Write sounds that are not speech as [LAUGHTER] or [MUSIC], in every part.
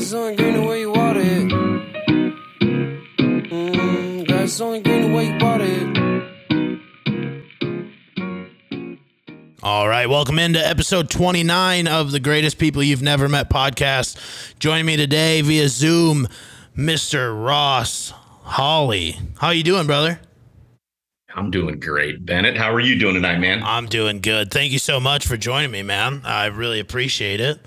Grass only green the way you water it. Mm, grass only green the way you water it. All right, welcome into episode 29 of the Greatest People You've Never Met podcast. Joining me today via Zoom, Mr. Ross Hawley. How you doing, brother? I'm doing great, Bennett. How are you doing tonight, man? I'm doing good. Thank you so much for joining me, man. I really appreciate it.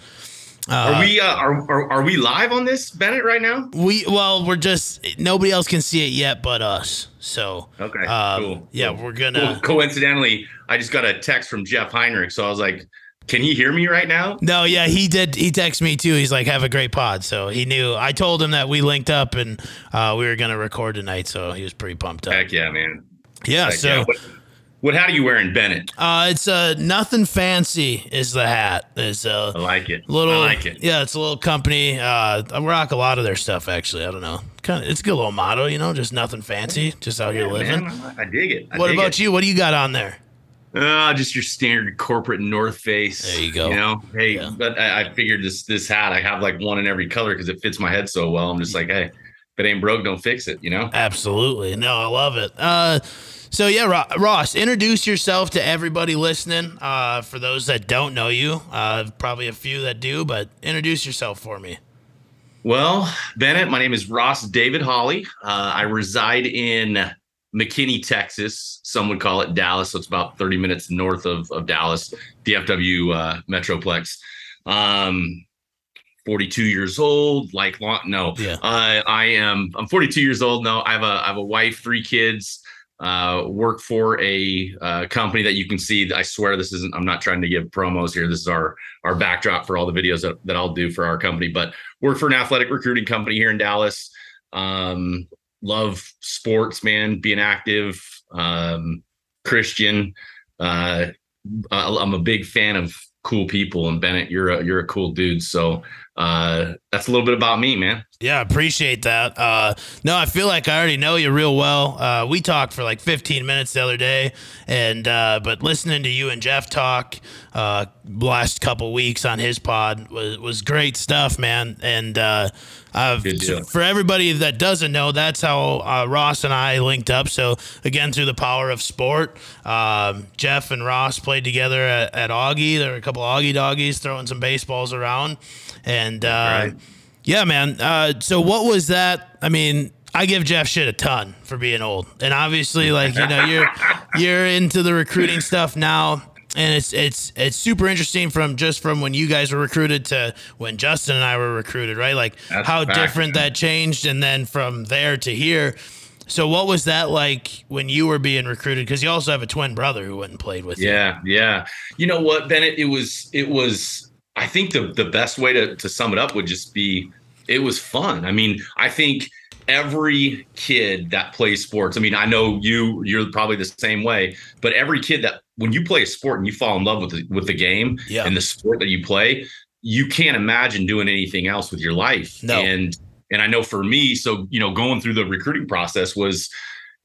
Are we uh, are, are are we live on this, Bennett, right now? We well, we're just nobody else can see it yet but us. So Okay, um, cool. Yeah, Cool. we're gonna. Coincidentally, I just got a text from Jeff Heinrich, so I was like, "Can he hear me right now?" No, yeah, he did. He texted me too. He's like, "Have a great pod." So he knew. I told him that we linked up and uh, we were gonna record tonight. So he was pretty pumped up. Heck yeah, man. Yeah. Heck So yeah. What, hat are you wearing, Bennett? uh, it's uh, nothing fancy. Is the hat? It's uh, I like it. little. I like it. Yeah, it's a little company. Uh, I rock a lot of their stuff. Actually, I don't know. Kind of, it's a good little motto. You know, just nothing fancy. Just out here Yeah, living. man, I I dig it. I what dig about it. you? What do you got on there? Uh, just your standard corporate North Face. There you go. You know, hey, Yeah. but I, I figured this this hat. I have like one in every color because it fits my head so well. I'm just like, hey, if it ain't broke, don't fix it. You know. Absolutely. No, I love it. Uh, so yeah, Ross, introduce yourself to everybody listening. Uh, for those that don't know you, uh, probably a few that do, but introduce yourself for me. Well, Bennett, my name is Ross David Hawley. Uh, I reside in McKinney, Texas. Some would call it Dallas. So it's about 30 minutes north of, of Dallas, DFW uh, Metroplex. Um, 42 years old. Like, long, no, Yeah. uh, I am. I'm 42 years old. No, I have a I have a wife, three kids. Uh, work for a uh, company that you can see. I swear this isn't. I'm not trying to give promos here. This is our our backdrop for all the videos that, that I'll do for our company. But work for an athletic recruiting company here in Dallas. Um, love sports, man, being active, um, Christian. Uh, I'm a big fan of cool people, and Bennett, you're a you're a cool dude. So uh, that's a little bit about me, man. Yeah, appreciate that. Uh, no, I feel like I already know you real well. Uh, we talked for like 15 minutes the other day, and uh, but listening to you and Jeff talk uh, last couple weeks on his pod was was great stuff, man. And uh, I've, for everybody that doesn't know, that's how uh, Ross and I linked up. So again, through the power of sport, um, Jeff and Ross played together at, at Augie. There were a couple Augie doggies throwing some baseballs around, and. Uh, Right. yeah, man. Uh, so what was that? I mean, I give Jeff shit a ton for being old, and obviously, like you know, you're [LAUGHS] you're into the recruiting stuff now, and it's it's it's super interesting from just from when you guys were recruited to when Justin and I were recruited, right? Like That's how fact, different man. that changed, and then from there to here. So what was that like when you were being recruited? Because you also have a twin brother who went and played with you. Yeah, yeah. You know what, Bennett? It was it was. I think the the best way to to sum it up would just be it was fun. I mean, I think every kid that plays sports. I mean, I know you you're probably the same way, but every kid that when you play a sport and you fall in love with the, with the game Yeah. and the sport that you play, you can't imagine doing anything else with your life. No. And and I know for me, so you know, going through the recruiting process was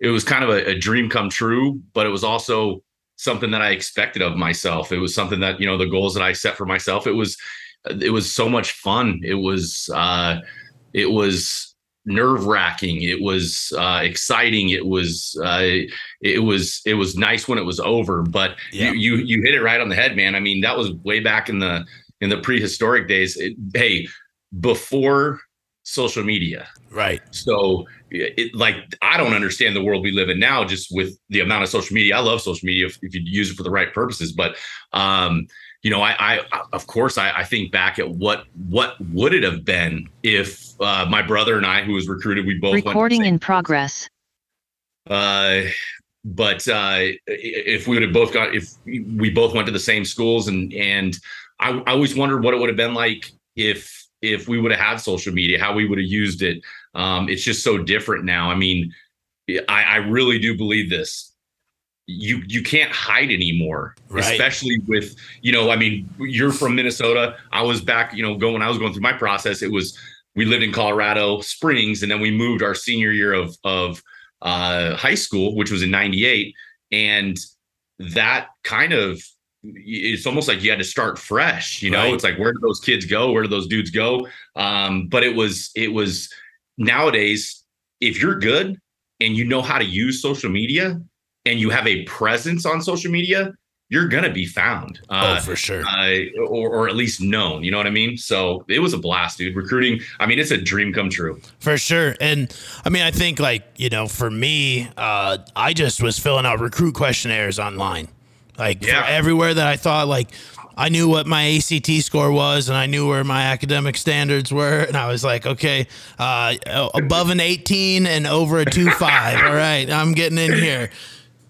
it was kind of a, a dream come true, but it was also something that I expected of myself. It was something that, you know, the goals that I set for myself, it was it was so much fun. It was uh it was nerve wracking. It was uh exciting. It was uh it was it was nice when it was over. But Yeah. you you you hit it right on the head, man. I mean, that was way back in the in the prehistoric days. It, hey, before social media. Right. So it like I don't understand the world we live in now just with the amount of social media. I love social media if, if you use it for the right purposes, but um you know, I, I of course I, I think back at what what would it have been if uh, my brother and I, who was recruited, we both Recording in progress. uh, but uh, if we would have both got, if we both went to the same schools, and and I, I always wondered what it would have been like if if we would have had social media, how we would have used it. Um, it's just so different now. I mean, I, I really do believe this. You you can't hide anymore, Right. especially with you know. I mean, you're from Minnesota. I was back, you know, going when I was going through my process. It was we lived in Colorado Springs, and then we moved our senior year of of uh, high school, which was in '98, and that kind of it's almost like you had to start fresh. You know, Right. it's like where do those kids go? Where do those dudes go? Um, but it was it was nowadays if you're good and you know how to use social media and you have a presence on social media, you're gonna be found. Uh, oh, for sure. uh, or, or at least known. You know what I mean? So it was a blast, dude. Recruiting. I mean, it's a dream come true. For sure. And I mean, I think like, you know, for me, uh, I just was filling out recruit questionnaires online. Like for Yeah. everywhere that I thought like I knew what my ACT score was and I knew where my academic standards were. And I was like, okay, uh, above an 18 and over a 2.5. All right, I'm getting in here.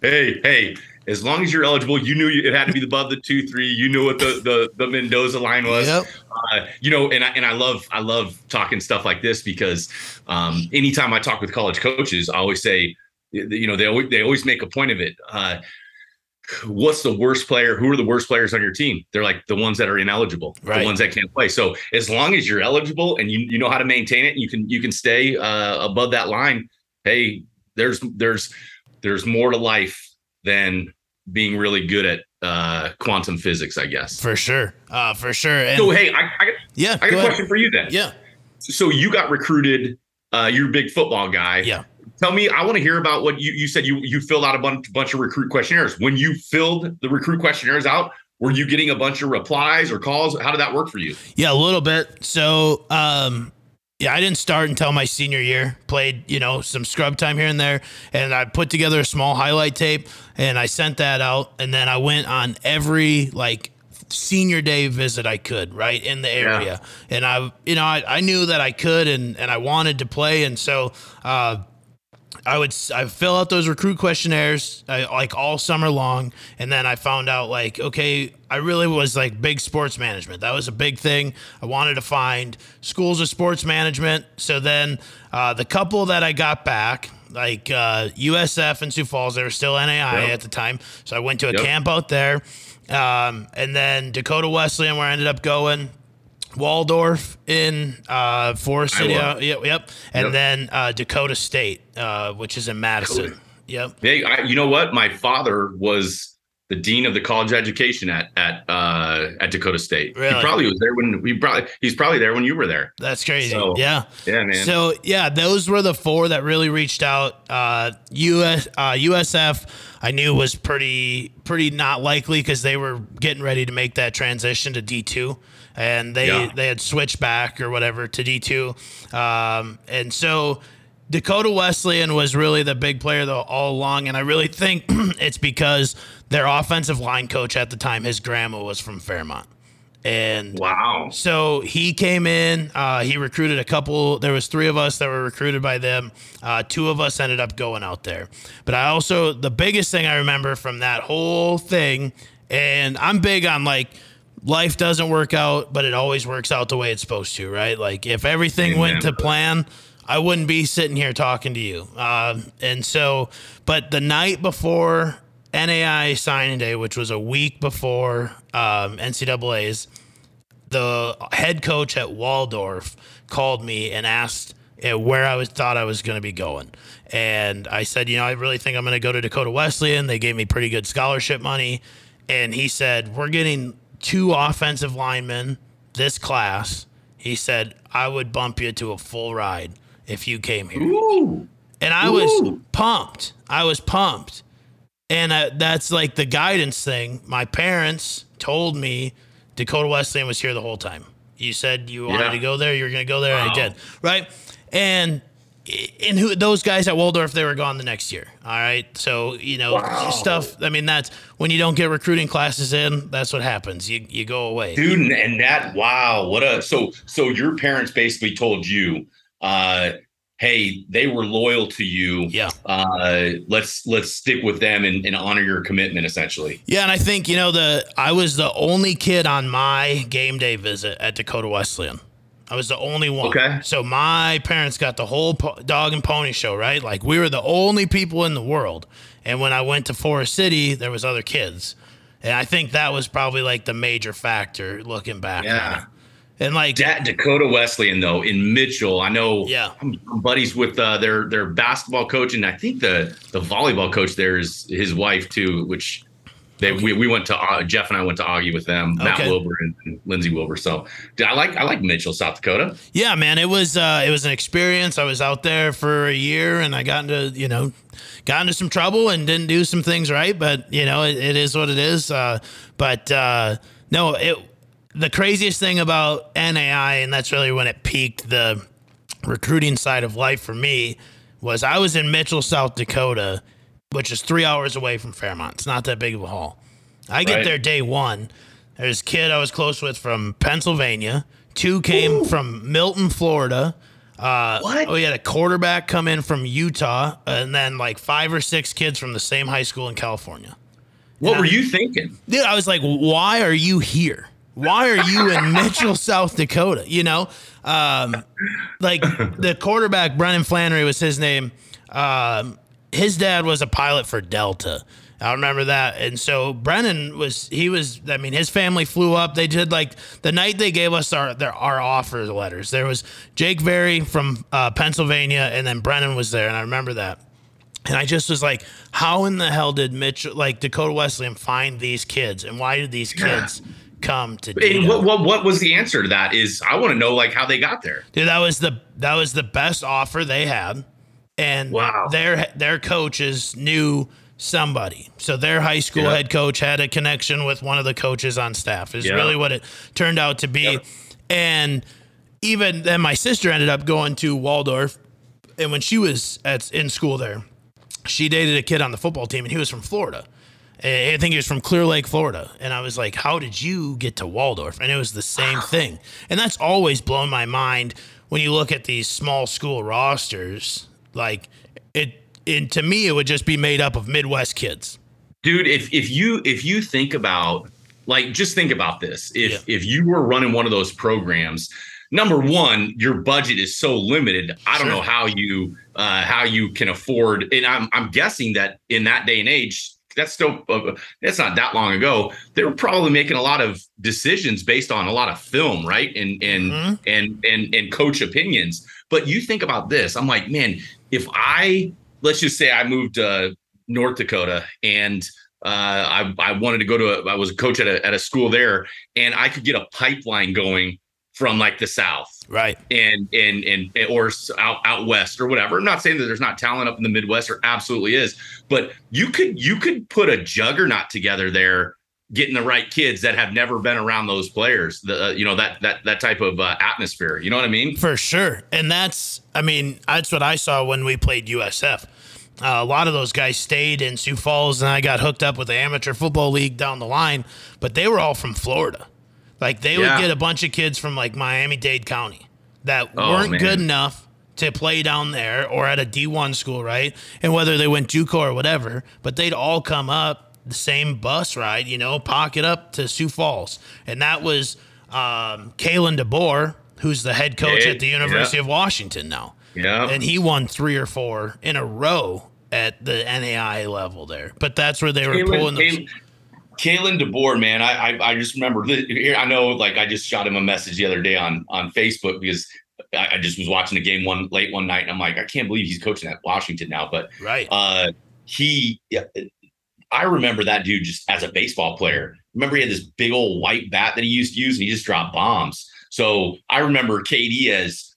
Hey, hey. As long as you're eligible, you knew it had to be above the two three. You knew what the the, the Mendoza line was. Yep. Uh, you know, and I, and I love I love talking stuff like this because um, anytime I talk with college coaches, I always say, you know, they always they always make a point of it. Uh, what's the worst player? Who are the worst players on your team? They're like the ones that are ineligible, Right. the ones that can't play. So as long as you're eligible and you you know how to maintain it, you can you can stay uh, above that line. Hey, there's there's there's more to life than being really good at uh, quantum physics, I guess. For sure. Uh, for sure. And So hey, I, I got yeah, I got go a ahead. question for you then. Yeah. So you got recruited. Uh, you're a big football guy. Yeah. Tell me, I want to hear about what you you said. You you filled out a bunch bunch of recruit questionnaires. When you filled the recruit questionnaires out, were you getting a bunch of replies or calls? How did that work for you? Yeah, a little bit. So, um, yeah, I didn't start until my senior year. Played, you know, some scrub time here and there, and I put together a small highlight tape and I sent that out. And then I went on every like senior day visit I could, right in the area. And I, you know, I, I knew that I could and and I wanted to play, and so. uh I would I fill out those recruit questionnaires uh, like all summer long, and then I found out like okay, I really was like big sports management. That was a big thing. I wanted to find schools of sports management. So then uh, the couple that I got back, like uh, USF and Sioux Falls, they were still NAI Yep. at the time. So I went to a Yep. camp out there, um, and then Dakota Wesleyan, where I ended up going. Waldorf in uh, Forest City, uh, yep, yep, and Yep. then uh, Dakota State, uh, which is in Madison. Dakota. Yep. Hey, I, you know what? My father was the dean of the college education at at uh, at Dakota State. Really? He probably was there when we probably he's probably there when you were there. That's crazy. So, yeah. Yeah, man. So yeah, those were the four that really reached out. Uh, US uh, USF, I knew was pretty pretty not likely because they were getting ready to make that transition to D two, and they Yeah. they had switched back or whatever to D two, um, and so. Dakota Wesleyan was really the big player though all along, and I really think [CLEARS THROAT] it's because their offensive line coach at the time, his grandma was from Fairmont, and wow. so he came in. Uh, he recruited a couple. There was three of us that were recruited by them. Uh, two of us ended up going out there. But I also the biggest thing I remember from that whole thing, and I'm big on like life doesn't work out, but it always works out the way it's supposed to, right? Like if everything went to plan. I wouldn't be sitting here talking to you. Um, and so, but the night before NAI signing day, which was a week before um, NCAA's, the head coach at Waldorf called me and asked uh, where I was thought I was going to be going. And I said, you know, I really think I'm going to go to Dakota Wesleyan. They gave me pretty good scholarship money. And he said, we're getting two offensive linemen this class. He said, I would bump you to a full ride if you came here. Ooh. And I was pumped. I was pumped. And uh, that's like the guidance thing. My parents told me Dakota Wesleyan was here the whole time. You said you wanted Yeah. to go there, you were going to go there, and I did. Right? And and who those guys at Waldorf they were gone the next year. All right. So, you know, Wow. stuff I mean that's when you don't get recruiting classes in, that's what happens. You you go away. dude and- that wow what a so so your parents basically told you uh hey they were loyal to you Yeah. uh let's let's stick with them and, and honor your commitment essentially Yeah, and I think you know the I was the only kid on my game day visit at Dakota Wesleyan. I was the only one. Okay. So my parents got the whole po- dog and pony show, right? Like we were the only people in the world. And when I went to Forest City, there was other kids. And I think that was probably like the major factor looking back. Yeah. And like that dakota wesleyan though in mitchell i know Yeah. i'm buddies with uh their their basketball coach and i think the the volleyball coach there is his wife too which They we, we went to uh, Jeff and I went to Augie with them, Matt Okay. Wilbur and, and Lindsey Wilbur. So I like I like Mitchell, South Dakota. Yeah, man, it was uh, it was an experience. I was out there for a year, and I got into you know got into some trouble and didn't do some things right. But you know, it, it is what it is. Uh, but uh, no, it the craziest thing about NAI, and that's really when it peaked the recruiting side of life for me, was I was in Mitchell, South Dakota, which is three hours away from Fairmont. It's not that big of a haul. I get Right. there day one. There's a kid I was close with from Pennsylvania. Two came from Milton, Florida. Uh, What? We had a quarterback come in from Utah, and then like five or six kids from the same high school in California. What Yeah. were you thinking? Dude, I was like, why are you here? Why are you in [LAUGHS] Mitchell, South Dakota? You know, um, like the quarterback, Brennan Flannery was his name. Um, his dad was a pilot for Delta. I remember that. And so Brennan was, he was, I mean, his family flew up. They did like the night they gave us our, their, our offer letters. There was Jake Very from uh, Pennsylvania, and then Brennan was there. And I remember that. And I just was like, how in the hell did Mitch, like Dakota Wesleyan, find these kids? And why did these kids come to And what, what what was the answer to that? Is I want to know like how they got there. Dude, that was the that was the best offer they had, and Wow. their their coaches knew somebody. So their high school Yeah. head coach had a connection with one of the coaches on staff. Is Yeah. really what it turned out to be, Yep. and even then, my sister ended up going to Waldorf, and when she was at in school there, she dated a kid on the football team, and he was from Florida. I think he was from Clear Lake, Florida. And I was like, how did you get to Waldorf? And it was the same thing. And that's always blown my mind when you look at these small school rosters. Like, it, and to me, it would just be made up of Midwest kids. dude if if you if you think about like just think about this if Yeah. if you were running one of those programs number one your budget is so limited i don't Sure. know how you uh how you can afford and i'm i'm guessing that in that day and age that's still uh, that's not that long ago they were probably making a lot of decisions based on a lot of film right and and Mhm. and and and coach opinions but you think about this i'm like man if i let's just say i moved uh north dakota and uh, I, I wanted to go to a, I was a coach at a, at a school there and I could get a pipeline going from like the South Right. and, and, and, or out, out West or whatever. I'm not saying that there's not talent up in the Midwest or absolutely is, but you could, you could put a juggernaut together there, getting the right kids that have never been around those players, the, uh, you know, that, that, that type of uh, atmosphere, you know what I mean? For sure. And that's, I mean, that's what I saw when we played USF. Uh, a lot of those guys stayed in Sioux Falls, and I got hooked up with the amateur football league down the line, but they were all from Florida. Like they Yeah. would get a bunch of kids from like Miami Dade County that Oh, weren't man. good enough to play down there or at a D1 school, right? And whether they went JUCO or whatever, but they'd all come up the same bus ride, you know, pocket up to Sioux Falls. And that was um, Kalen DeBoer, who's the head coach Yeah, at the yeah. University of Washington now. Yeah. And he won three or four in a row at the NAI level there. But that's where they were pulling those. Kalen, Kalen DeBoer, man, I, I I just remember. I know, like I just shot him a message the other day on on Facebook because I, I just was watching the game one late one night, and I'm like, I can't believe he's coaching at Washington now. But Right. uh, he, yeah, I remember that dude just as a baseball player. Remember, he had this big old white bat that he used to use, and he just dropped bombs. So I remember KD as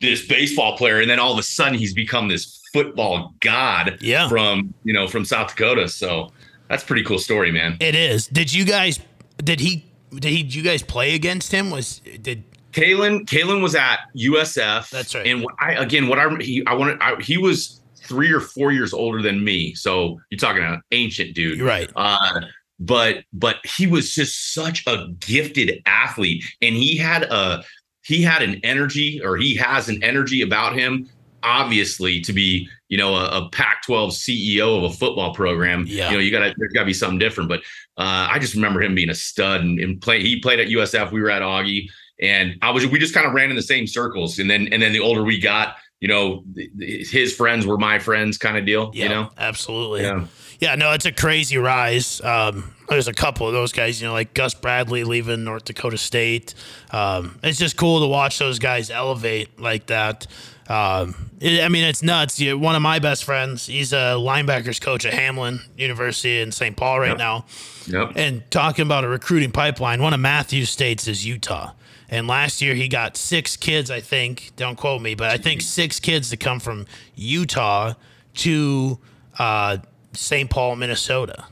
this baseball player, and then all of a sudden he's become this football god Yeah. from you know from South Dakota. So that's a pretty cool story, man. It is. Did you guys did he did he did you guys play against him? Was did Kalen Kalen was at USF. That's right. And I again, what I he I wanted, I, he was three or four years older than me. So you're talking an ancient dude. right. Uh, but but he was just such a gifted athlete, and he had a he had an energy, or he has an energy about him. Obviously, to be you know a, a Pac-12 CEO of a football program, Yeah. you know you got to there's got to be something different. But uh, I just remember him being a stud and, and play. He played at USF. We were at Augie, and I was we just kind of ran in the same circles. And then and then the older we got, you know, his friends were my friends kind of deal, Yeah, you know? absolutely. Yeah. Yeah. no, it's a crazy rise. Um, there's a couple of those guys, you know, like Gus Bradley leaving North Dakota State. Um, it's just cool to watch those guys elevate like that. Um, it, I mean, it's nuts. You, one of my best friends, he's a linebackers coach at Hamline University in St. Paul right Yep. now. Yep. And talking about a recruiting pipeline, one of Matthew's states is Utah. And last year he got six kids, I think. Don't quote me, but I think six kids to come from Utah to uh, St. Paul, Minnesota.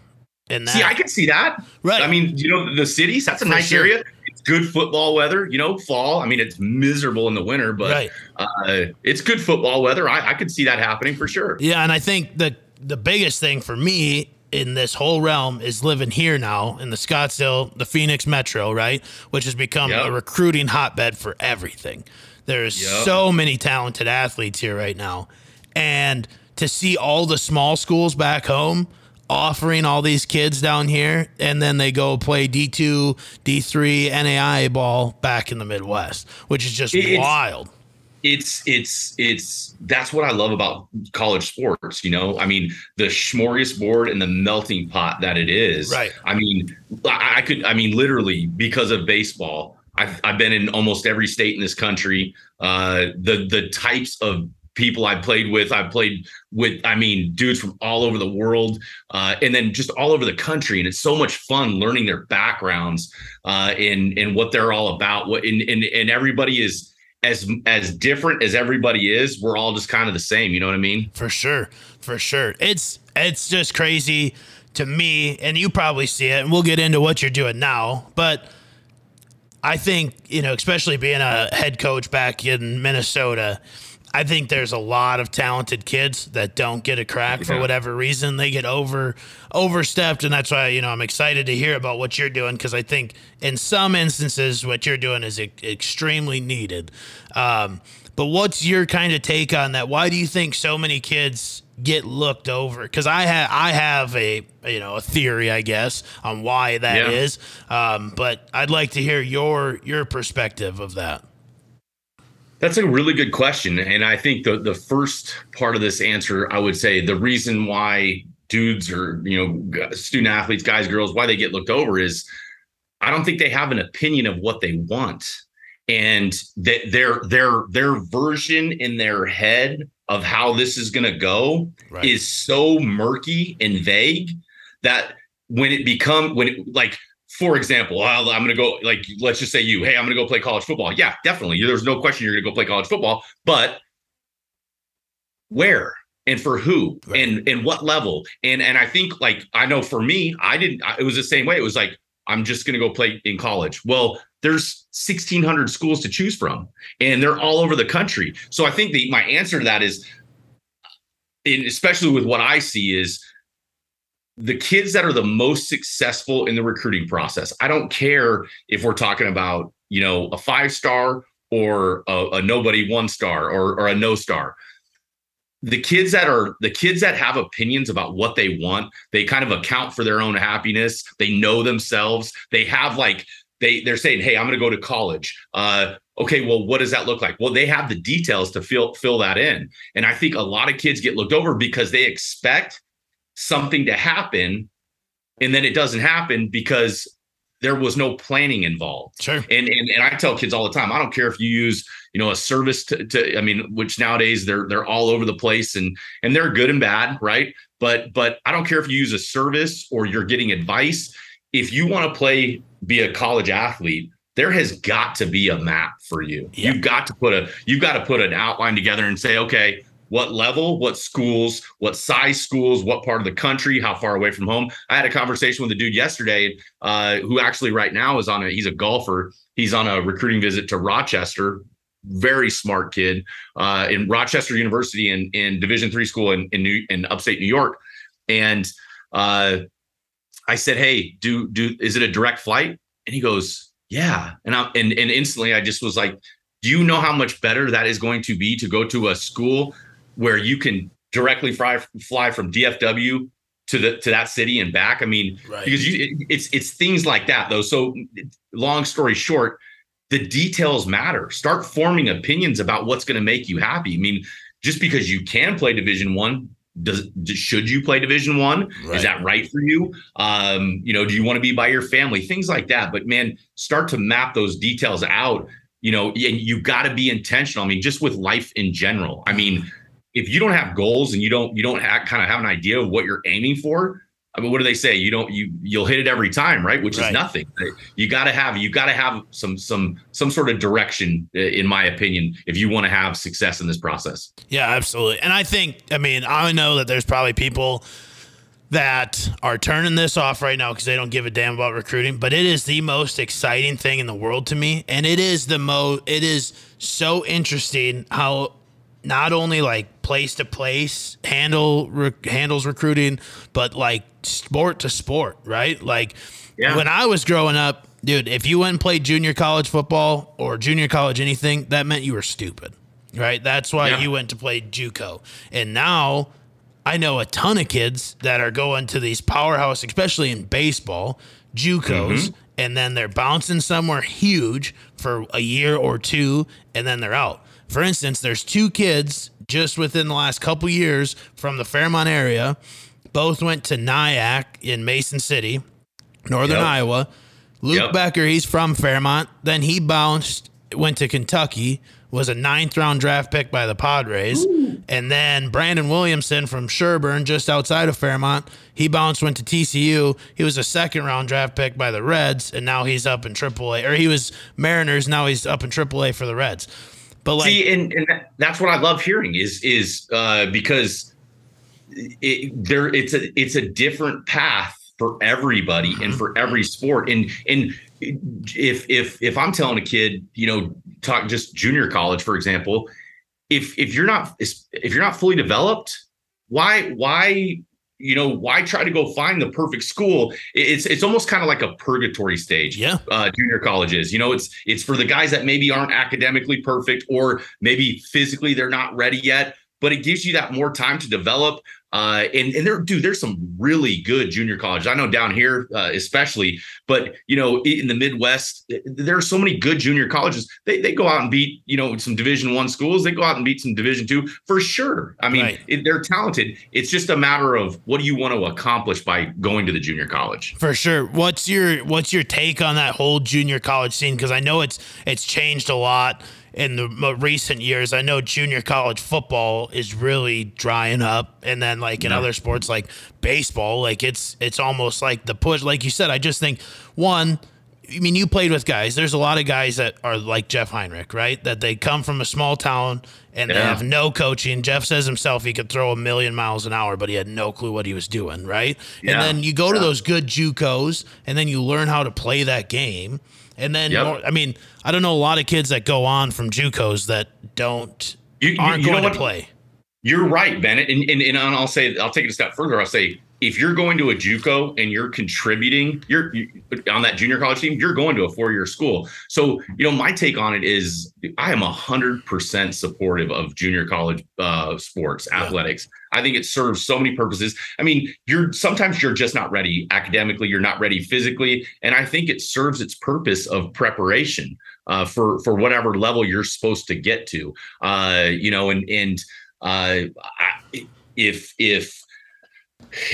And that, See, I can see that. Right. I mean, you know, the cities, that's a For nice sure. area. It's good football weather, you know, fall. I mean, it's miserable in the winter, but Right. uh, it's good football weather. I, I could see that happening for sure. Yeah, and I think the the biggest thing for me in this whole realm is living here now in the Scottsdale, the Phoenix Metro, right, which has become Yep. a recruiting hotbed for everything. There's Yep. so many talented athletes here right now, and to see all the small schools back home offering all these kids down here and then they go play D2, D3, NAI ball back in the Midwest, which is just It's- wild. It's it's it's that's what I love about college sports. You know, I mean, the smorgasbord and the melting pot that it is. Right. I mean, I, could. I mean, literally because of baseball, I've I've been in almost every state in this country. Uh, the the types of people I played with, I played with. I mean, dudes from all over the world, uh, and then just all over the country, and it's so much fun learning their backgrounds uh, and and what they're all about. What and and, and everybody is as as different as everybody is, we're all just kind of the same. You know what I mean? For sure, for sure. It's it's just crazy to me, and you probably see it. And we'll get into what you're doing now, but I think you know, especially being a head coach back in Minnesota. I think there's a lot of talented kids that don't get a crack for whatever reason. They get over overstepped, and that's why you know I'm excited to hear about what you're doing because I think in some instances what you're doing is e- extremely needed. Um, but what's your kind of take on that? Why do you think so many kids get looked over? Because I have I have a you know a theory, I guess, on why that Yeah. is. Um, but I'd like to hear your your perspective of that. That's a really good question. And I think the the first part of this answer, I would say the reason why dudes or you know student athletes, guys, girls, why they get looked over is I don't think they have an opinion of what they want. And that their their their version in their head of how this is gonna go Right. is so murky and vague that when it become when it like for example I'll, i'm going to go like let's just say you hey i'm going to go play college football. Yeah definitely. There's no question you're going to go play college football but where and for who Right. and and what level? And and i think like i know for me i didn't I- it was the same way. It was like i'm just going to go play in college. Well there's 1600 schools to choose from and they're all over the country. So i think the my answer to that is especially with what I see is the kids that are the most successful in the recruiting process. I don't care if we're talking about, you know, a five star or a, a nobody one star or, or a no star. The kids that are the kids that have opinions about what they want, they kind of account for their own happiness. They know themselves. They have like they they're saying, "Hey, I'm going to go to college." Uh, okay, well, what does that look like? Well, they have the details to fill fill that in. And I think a lot of kids get looked over because they expect something to happen and then it doesn't happen because there was no planning involved. Sure. And, and and I tell kids all the time, I don't care if you use, you know, a service to, to I mean, which nowadays they're they're all over the place and and they're good and bad, right? But but I don't care if you use a service or you're getting advice. If you want to play, be a college athlete, there has got to be a map for you. Yeah. You've got to put a you've got to put an outline together and say, okay, what level, what schools, what size schools, what part of the country, how far away from home. I had a conversation with a dude yesterday uh, who actually right now is on a he's a golfer. He's on a recruiting visit to Rochester. Very smart kid uh, in Rochester University in in Division three school in in, New, in upstate New York, and uh, I said, "Hey, do do is it a direct flight?" And he goes, "Yeah." And I and and instantly I just was like, "Do you know how much better that is going to be to go to a school where you can directly fly fly from DFW to the to that city and back?" I mean, Right. because you it, it's it's things like that though. So long story short, the details matter. Start forming opinions about what's going to make you happy. I mean, just because you can play Division One does should you play division one right. is that right for you um you know do you want to be by your family things like that but man start to map those details out you know and you got to be intentional i mean just with life in general i mean if you don't have goals and you don't you don't have, kind of have an idea of what you're aiming for I mean, what do they say? You don't you you'll hit it every time, right? Which right. is nothing. You got to have you got to have some some some sort of direction, in my opinion, if you want to have success in this process. Yeah, absolutely. And I think, I mean, I know that there's probably people that are turning this off right now because they don't give a damn about recruiting. But it is the most exciting thing in the world to me, and it is the mo. It is so interesting how not only like place to place handle re- handles recruiting, but like sport to sport, right? Like yeah. when I was growing up, dude, if you went and played junior college football or junior college anything, that meant you were stupid, right? That's why yeah. you went to play JUCO. And now I know a ton of kids that are going to these powerhouse, especially in baseball, JUCOs, mm-hmm. and then they're bouncing somewhere huge for a year or two, and then they're out. For instance, there's two kids just within the last couple years from the Fairmont area. Both went to NIACC in Mason City, Northern yep. Iowa. Luke yep. Becker, he's from Fairmont. Then he bounced, went to Kentucky, was a ninth round draft pick by the Padres. Ooh. And then Brandon Williamson from Sherburn, just outside of Fairmont, he bounced, went to TCU. He was a second round draft pick by the Reds, and now he's up in AAA. Or he was Mariners, now he's up in AAA for the Reds. But like, see, and, and that's what I love hearing is is uh, because it, there it's a it's a different path for everybody and for every sport. And and if if if I'm telling a kid, you know, talk just junior college, for example, if if you're not if you're not fully developed, why why you know why try to go find the perfect school? It's it's almost kind of like a purgatory stage yeah. uh, junior colleges you know it's it's for the guys that maybe aren't academically perfect or maybe physically they're not ready yet but it gives you that more time to develop uh, and and there, dude, there's some really good junior colleges. I know down here, uh, especially, but you know, in the Midwest, there are so many good junior colleges. They, they go out and beat you know some Division One schools. They go out and beat some Division Two for sure. I mean, right. it, they're talented. It's just a matter of what do you want to accomplish by going to the junior college. For sure. What's your what's your take on that whole junior college scene? Because I know it's it's changed a lot in the recent years. I know junior college football is really drying up, and then like in yeah. other sports like baseball, like it's it's almost like the push. Like you said, I just think one. I mean, you played with guys. There's a lot of guys that are like Jeff Heinrich, right? That they come from a small town and yeah. they have no coaching. Jeff says himself he could throw a million miles an hour, but he had no clue what he was doing, right? Yeah. And then you go to those good JUCOs, and then you learn how to play that game. And then, yep. more, I mean, I don't know a lot of kids that go on from JUCOs that don't you, aren't you going to play. You're right, Bennett. And, and, and I'll say, I'll take it a step further. I'll say, if you're going to a JUCO and you're contributing, you're you, on that junior college team, you're going to a four-year school. So, you know, my take on it is I am a hundred percent supportive of junior college uh, sports, yeah. I think it serves so many purposes. I mean, you're sometimes you're just not ready academically, you're not ready physically, and I think it serves its purpose of preparation uh, for for whatever level you're supposed to get to. Uh, you know, and and uh, I, if if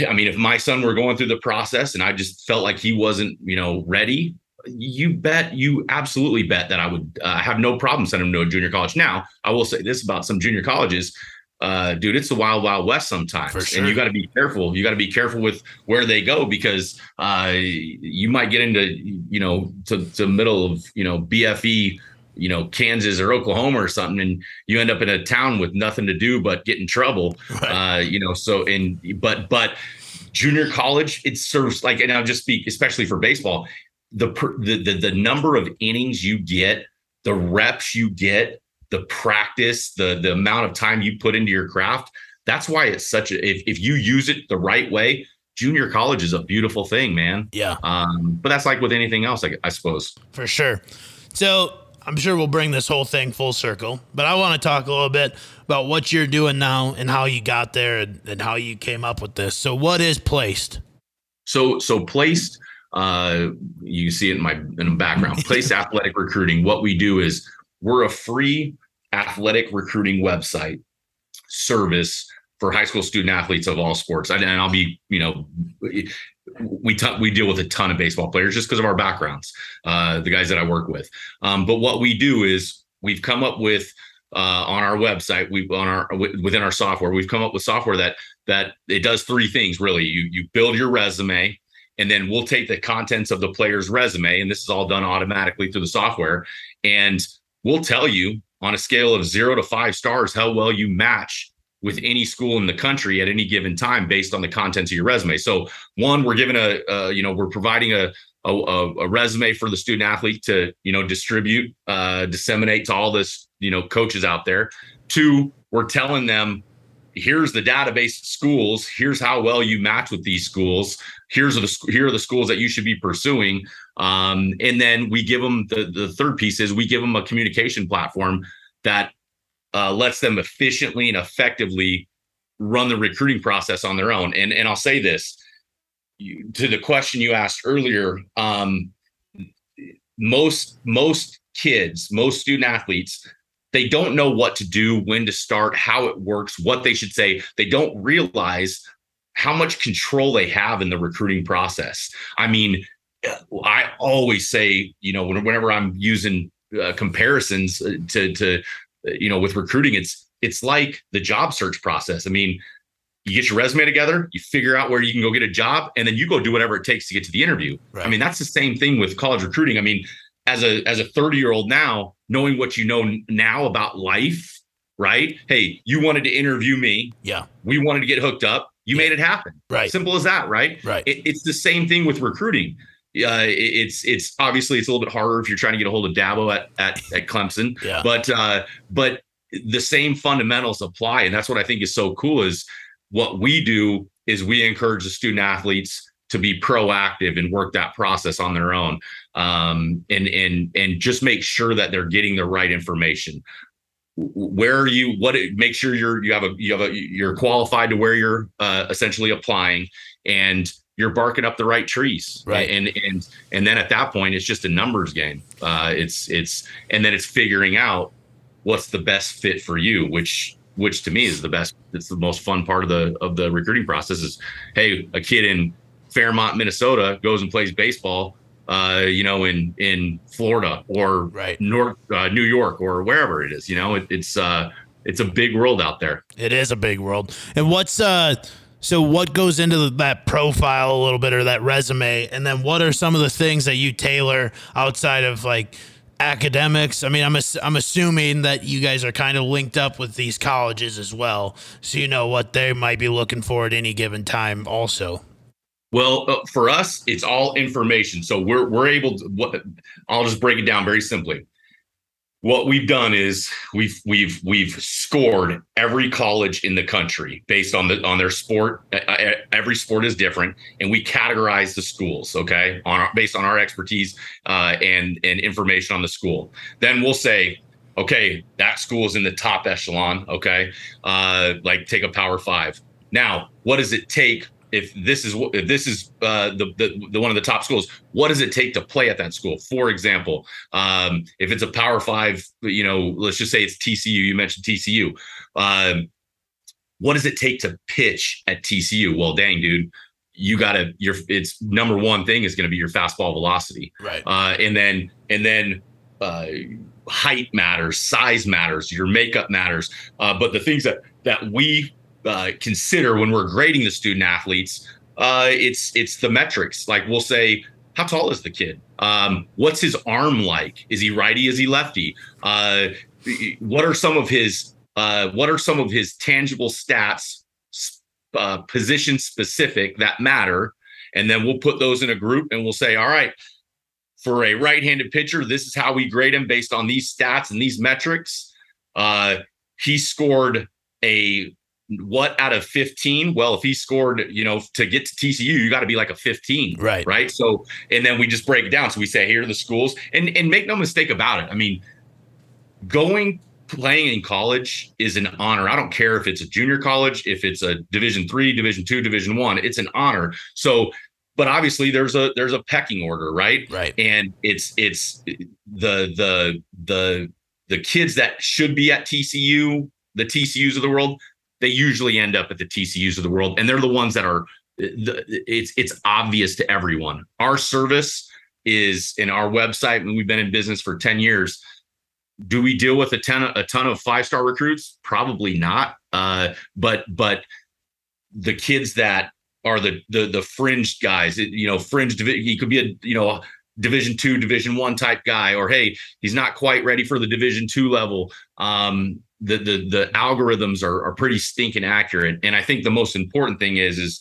I mean, if my son were going through the process and I just felt like he wasn't, you know, ready, you bet, you absolutely bet that I would uh, have no problem sending him to a junior college. Now, I will say this about some junior colleges. Uh, dude, it's the wild, wild west sometimes, sure. and you got to be careful. You got to be careful with where they go because uh, you might get into, you know, to the middle of, you know, BFE you know Kansas or Oklahoma or something, and you end up in a town with nothing to do but get in trouble. Right. Uh, you know, so in but but junior college it serves like, and I'll just speak especially for baseball, the the the, the number of innings you get, the reps you get, the practice, the the amount of time you put into your craft. That's why it's such a if if you use it the right way, junior college is a beautiful thing, man. Yeah. Um, but that's like with anything else, I, I suppose. For sure. So I'm sure we'll bring this whole thing full circle, but I want to talk a little bit about what you're doing now and how you got there and, and how you came up with this. So, what is Playced? So, so Playced. uh, you see it in my in the background. [LAUGHS] Playced Athletic Recruiting. What we do is we're a free athletic recruiting website service for high school student athletes of all sports. And, I'll be, you know, we t- we deal with a ton of baseball players just because of our backgrounds, uh, the guys that I work with. Um, but what we do is we've come up with uh, on our website, we on our within our software, we've come up with software that that it does three things really. You you build your resume, and then we'll take the contents of the player's resume, and this is all done automatically through the software, and we'll tell you on a scale of zero to five stars how well you match with any school in the country at any given time based on the contents of your resume. So one, we're giving a, uh, you know, we're providing a, a, a, resume for the student athlete to, you know, distribute, uh, disseminate to all this, you know, coaches out there. Two, we're telling them, here's the database of schools. Here's how well you match with these schools. Here's the here are the schools that you should be pursuing. Um, and then we give them the the third piece is we give them a communication platform that uh, lets them efficiently and effectively run the recruiting process on their own. And and I'll say this you, to the question you asked earlier. Um, most most kids, most student athletes, they don't know what to do, when to start, how it works, what they should say. They don't realize how much control they have in the recruiting process. I mean, I always say, you know, whenever I'm using uh, comparisons uh, to to you know with recruiting it's it's like the job search process. I mean you get your resume together you figure out where you can go get a job and then you go do whatever it takes to get to the interview. Right. i mean that's the same thing with college recruiting. I mean as a as a 30 year old now knowing what you know now about life right? Hey you wanted to interview me. Yeah. We wanted to get hooked up. You yeah. made it happen. Right. Simple as that right? Right. It, it's the same thing with recruiting uh, it's it's obviously it's a little bit harder if you're trying to get a hold of Dabo at at, at Clemson. yeah. But uh, but the same fundamentals apply, and that's what I think is so cool. Is what we do is we encourage the student athletes to be proactive and work that process on their own, um, and and and just make sure that they're getting the right information. Where are you? What? Make sure you're you have a you have a you're qualified to where you're uh, essentially applying, and you're barking up the right trees. Right. and and and then at that point it's just a numbers game. Uh it's it's and then it's figuring out what's the best fit for you which which to me is the best it's the most fun part of the of the recruiting process is hey a kid in fairmont minnesota goes and plays baseball uh you know in in florida or right. North uh, new york or wherever it is you know? It, it's uh it's a big world out there. It is a big world. And what's uh so, what goes into that profile a little bit or that resume? And then, what are some of the things that you tailor outside of like academics? I mean, I'm, I'm assuming that you guys are kind of linked up with these colleges as well. So, you know what they might be looking for at any given time, also. Well, uh, for us, it's all information. So, we're, we're able to, what, I'll just break it down very simply what we've done is we've we've we've scored every college in the country based on the on their sport. Every sport is different and we categorize the schools okay on our, based on our expertise uh, and and information on the school. Then we'll say okay that school is in the top echelon okay uh, like take a power five. Now what does it take if this is if this is uh, the, the, the one of the top schools, what does it take to play at that school? For example, um, if it's a Power Five, you know, let's just say it's TCU. You mentioned TCU. Um, what does it take to pitch at TCU? Well, dang, dude, you got to your it's number one thing is going to be your fastball velocity, right? Uh, and then and then. Uh, height matters, size matters, your makeup matters, uh, but the things that that we uh, consider when we're grading the student athletes, uh, it's it's the metrics. Like we'll say, how tall is the kid? Um, what's his arm like? Is he righty? Is he lefty? Uh, what are some of his uh, what are some of his tangible stats, uh, position specific that matter? And then we'll put those in a group and we'll say, all right, for a right-handed pitcher, this is how we grade him based on these stats and these metrics. Uh, he scored a what out of 15 well if he scored you know to get to tcu you got to be like a 15 right. right? So and then we just break it down. So we say here are the schools. And and make no mistake about it. I mean going playing in college is an honor. I don't care if it's a junior college if it's a division three division two division one it's an honor. So but obviously there's a there's a pecking order, right? Right. And it's it's the the the the kids that should be at TCU, the TCUs of the world, they usually end up at the TCUs of the world, and they're the ones that are. It's it's obvious to everyone. Our service is in our website, and we've been in business for ten years. Do we deal with a ton of, a ton of five star recruits? Probably not. Uh, but but the kids that are the the the fringe guys, you know, fringe. He could be a you know division two division one type guy or hey he's not quite ready for the division two level um the the the algorithms are, are pretty stinking accurate. And i think the most important thing is is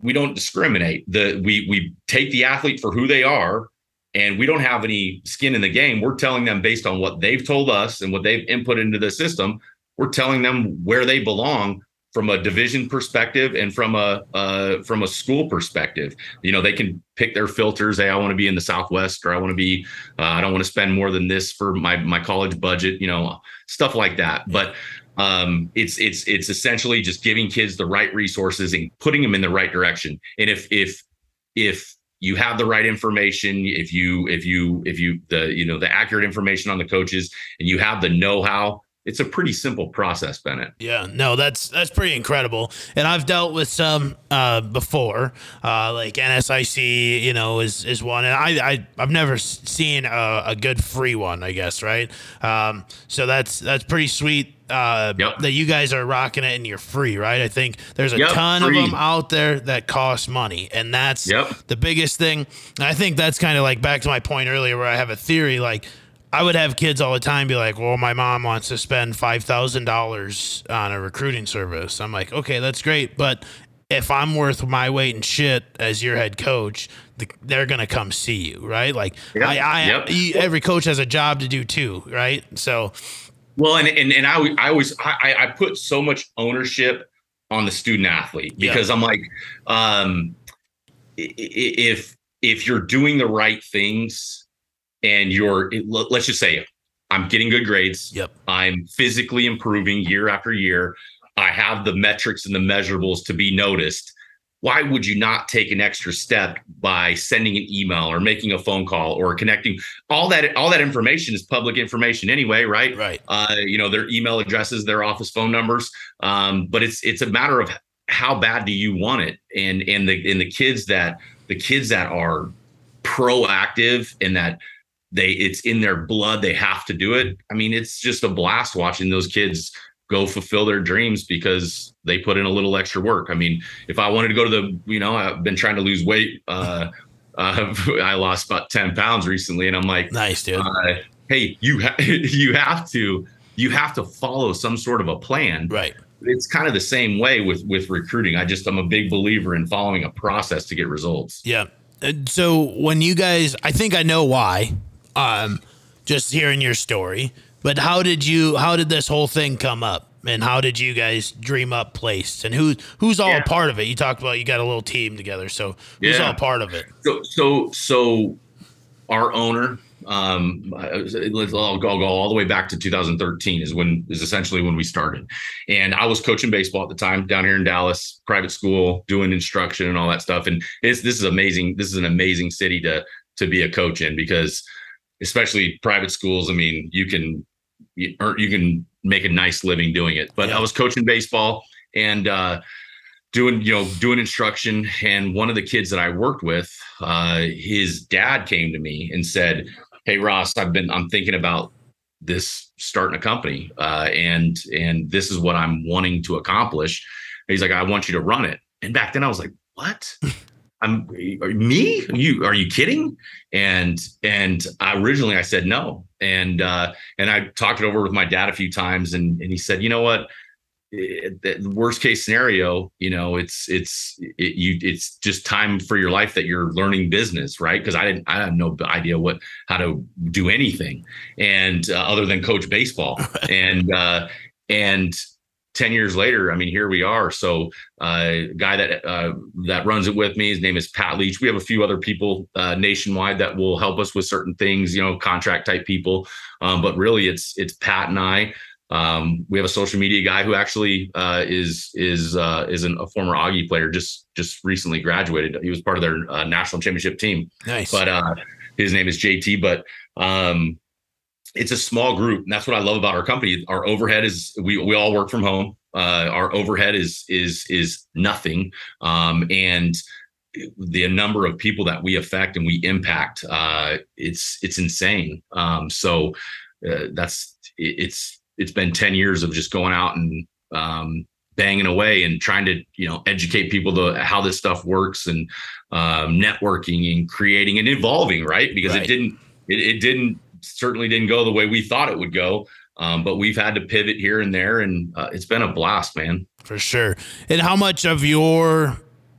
we don't discriminate. The we we take the athlete for who they are and we don't have any skin in the game. We're telling them based on what they've told us and what they've input into the system. We're telling them where they belong from a division perspective and from a uh, from a school perspective. You know, they can pick their filters. Hey, I want to be in the Southwest, or I want to be. Uh, I don't want to spend more than this for my my college budget. You know, stuff like that. But um, it's it's it's essentially just giving kids the right resources and putting them in the right direction. And if if if you have the right information if you if you if you the you know the accurate information on the coaches and you have the know-how it's a pretty simple process, Bennett. Yeah, no, that's that's pretty incredible. And I've dealt with some uh, before, uh, like NSIC, you know, is is one, and I, I I've never seen a, a good free one, I guess, right? Um, so that's that's pretty sweet. Uh, yep. That you guys are rocking it and you're free, right? I think there's a yep, ton free. of them out there that cost money, and that's yep. the biggest thing. And I think that's kind of like back to my point earlier, where I have a theory like I would have kids all the time be like, "Well, my mom wants to spend five thousand dollars on a recruiting service." I'm like, "Okay, that's great, but if I'm worth my weight in shit as your head coach, the, they're gonna come see you, right? Like, yep. I, I yep. every coach has a job to do too, right? So, well, and and and I, I always I, I put so much ownership on the student athlete because I'm like, um, if if you're doing the right things and you're let's just say I'm getting good grades. Yep. I'm physically improving year after year. I have the metrics and the measurables to be noticed. Why would you not take an extra step by sending an email or making a phone call or connecting? All that all that information is public information anyway, right? Right. Uh, you know their email addresses, their office phone numbers. Um, but it's it's a matter of how bad do you want it, and and the and the kids that the kids that are proactive and that they it's in their blood they have to do it. I mean it's just a blast watching those kids go fulfill their dreams because they put in a little extra work. I mean if i wanted to go to the you know i've been trying to lose weight uh, [LAUGHS] uh [LAUGHS] i lost about 10 pounds recently and i'm like nice dude. uh, hey you ha- [LAUGHS] you have to you have to follow some sort of a plan. Right. It's kind of the same way with with recruiting. I just i'm a big believer in following a process to get results. Yeah. So when you guys i think i know why um, just hearing your story. But how did you? How did this whole thing come up? And how did you guys dream up Playced? And who who's all yeah. part of it? You talked about you got a little team together. So who's yeah. all part of it? So so so our owner um let's I'll go, I'll go all the way back to 2013 is when is essentially when we started and i was coaching baseball at the time down here in dallas private school doing instruction and all that stuff and this this is amazing this is an amazing city to to be a coach in because especially private schools. I mean, you can you, you can make a nice living doing it. But yeah. I was coaching baseball and uh, doing you know doing instruction, and one of the kids that I worked with, uh, his dad came to me and said, "Hey Ross, I've been I'm thinking about." this starting a company uh, and and this is what i'm wanting to accomplish he's like i want you to run it and back then i was like what [LAUGHS] I'm me? Are you are you kidding? And and I, originally I said no. And uh, and I talked it over with my dad a few times, and and he said, you know what? the worst case scenario, you know, it's it's it, you it's just time for your life that you're learning business, right? Because I didn't I had no idea what how to do anything, and uh, other than coach baseball, [LAUGHS] and uh, and 10 years later, I mean, here we are. So, uh, guy that uh, that runs it with me, his name is Pat Leach. We have a few other people uh, nationwide that will help us with certain things, you know, contract type people. Um, but really, it's it's Pat and I. Um, we have a social media guy who actually uh, is is uh, is an, a former Augie player, just just recently graduated. He was part of their uh, national championship team. Nice. But uh, his name is JT. But um, it's a small group, and that's what I love about our company. Our overhead is we we all work from home. Uh, our overhead is is is nothing, um, and the number of people that we affect and we impact uh, it's it's insane. Um, so uh, that's it's it's been 10 years of just going out and um, banging away and trying to you know educate people to how this stuff works and um, networking and creating and evolving right because Right. it didn't it, it didn't certainly didn't go the way we thought it would go um, but we've had to pivot here and there and uh, it's been a blast man for sure. And how much of your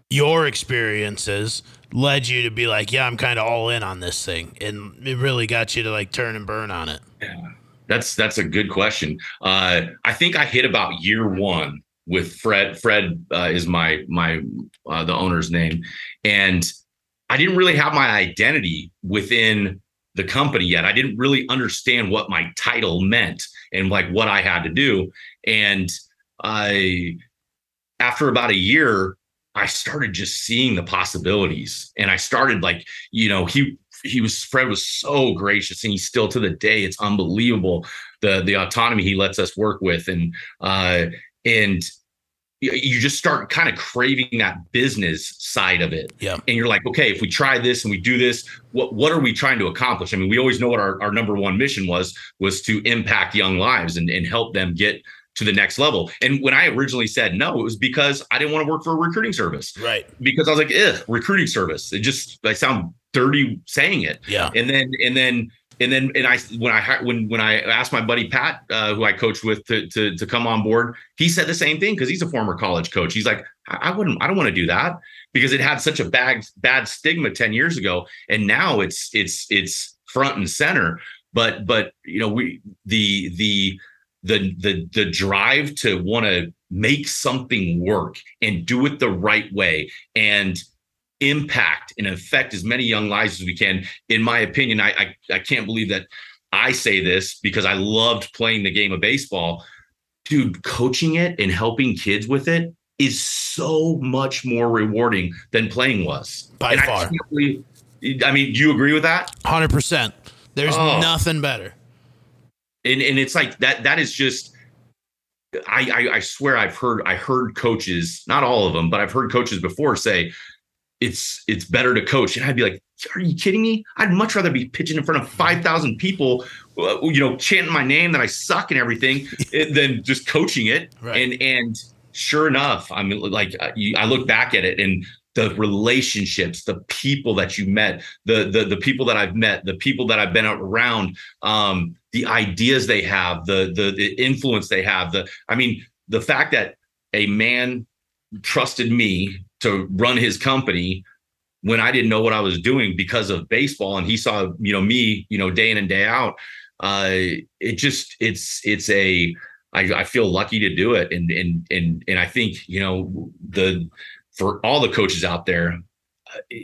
your experiences led you to be like, yeah, I'm kind of all in on this thing, and it really got you to like turn and burn on it? Yeah, that's that's a good question. Uh, I think I hit about year one with Fred. Fred uh, is my my uh, the owner's name, and I didn't really have my identity within the company yet. I didn't really understand what my title meant and like what I had to do. And I, after about a year, I started just seeing the possibilities, and I started like you know he he was Fred was so gracious and he's still to the day it's unbelievable the the autonomy he lets us work with and uh and you- just start kind of craving that business side of it Yeah. and you're like okay if we try this and we do this what what are we trying to accomplish i mean we always know what our, our number one mission was was to impact young lives and, and help them get to the next level and when i originally said no it was because i didn't want to work for a recruiting service Right. because I was like, eh, recruiting service. It just I sound dirty saying it. Yeah. And then and then and then and I when I when when I asked my buddy Pat, uh, who I coached with, to to to come on board, he said the same thing because he's a former college coach. He's like, I, I wouldn't, I don't want to do that because it had such a bad bad stigma ten years ago, and now it's it's it's front and center. But but you know we the the the the the drive to want to make something work and do it the right way and impact and affect as many young lives as we can in my opinion I, I i can't believe that i say this because i loved playing the game of baseball dude coaching it and helping kids with it is so much more rewarding than playing was By And I far. can't believe- I mean do you agree with that Hundred percent. There's Oh. nothing better. and and it's like that that is just I, I I swear I've heard I heard coaches, not all of them, but I've heard coaches before say it's it's better to coach. And I'd be like, are you kidding me? I'd much rather be pitching in front of 5,000 people, uh, you know, chanting my name that I suck and everything [LAUGHS] eh, than just coaching it. Right. And and sure enough, I mean like uh, I look back at it and the relationships, the people that you met, the the the people that I've met, the people that I've been around, um, the ideas they have, the, the the influence they have. The I mean, the fact that a man trusted me to run his company when I didn't know what I was doing because of baseball, and he saw you know me you know day in and day out. Uh, it just it's it's a I, I feel lucky to do it, and and and and I think you know the for all the coaches out there, uh,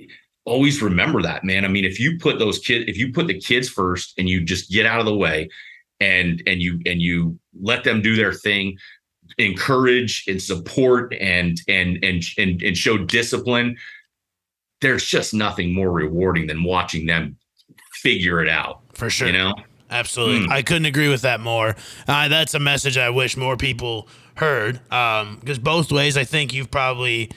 always remember that, man. I mean, if you put those kids, if you put the kids first, and you just get out of the way, and and you and you let them do their thing, encourage and support, and and and and, and show discipline. There's just nothing more rewarding than watching them figure it out. For sure. You know, Absolutely. Hmm. I couldn't agree with that more. Uh, that's a message I wish more people heard. Because both ways, I think you've probably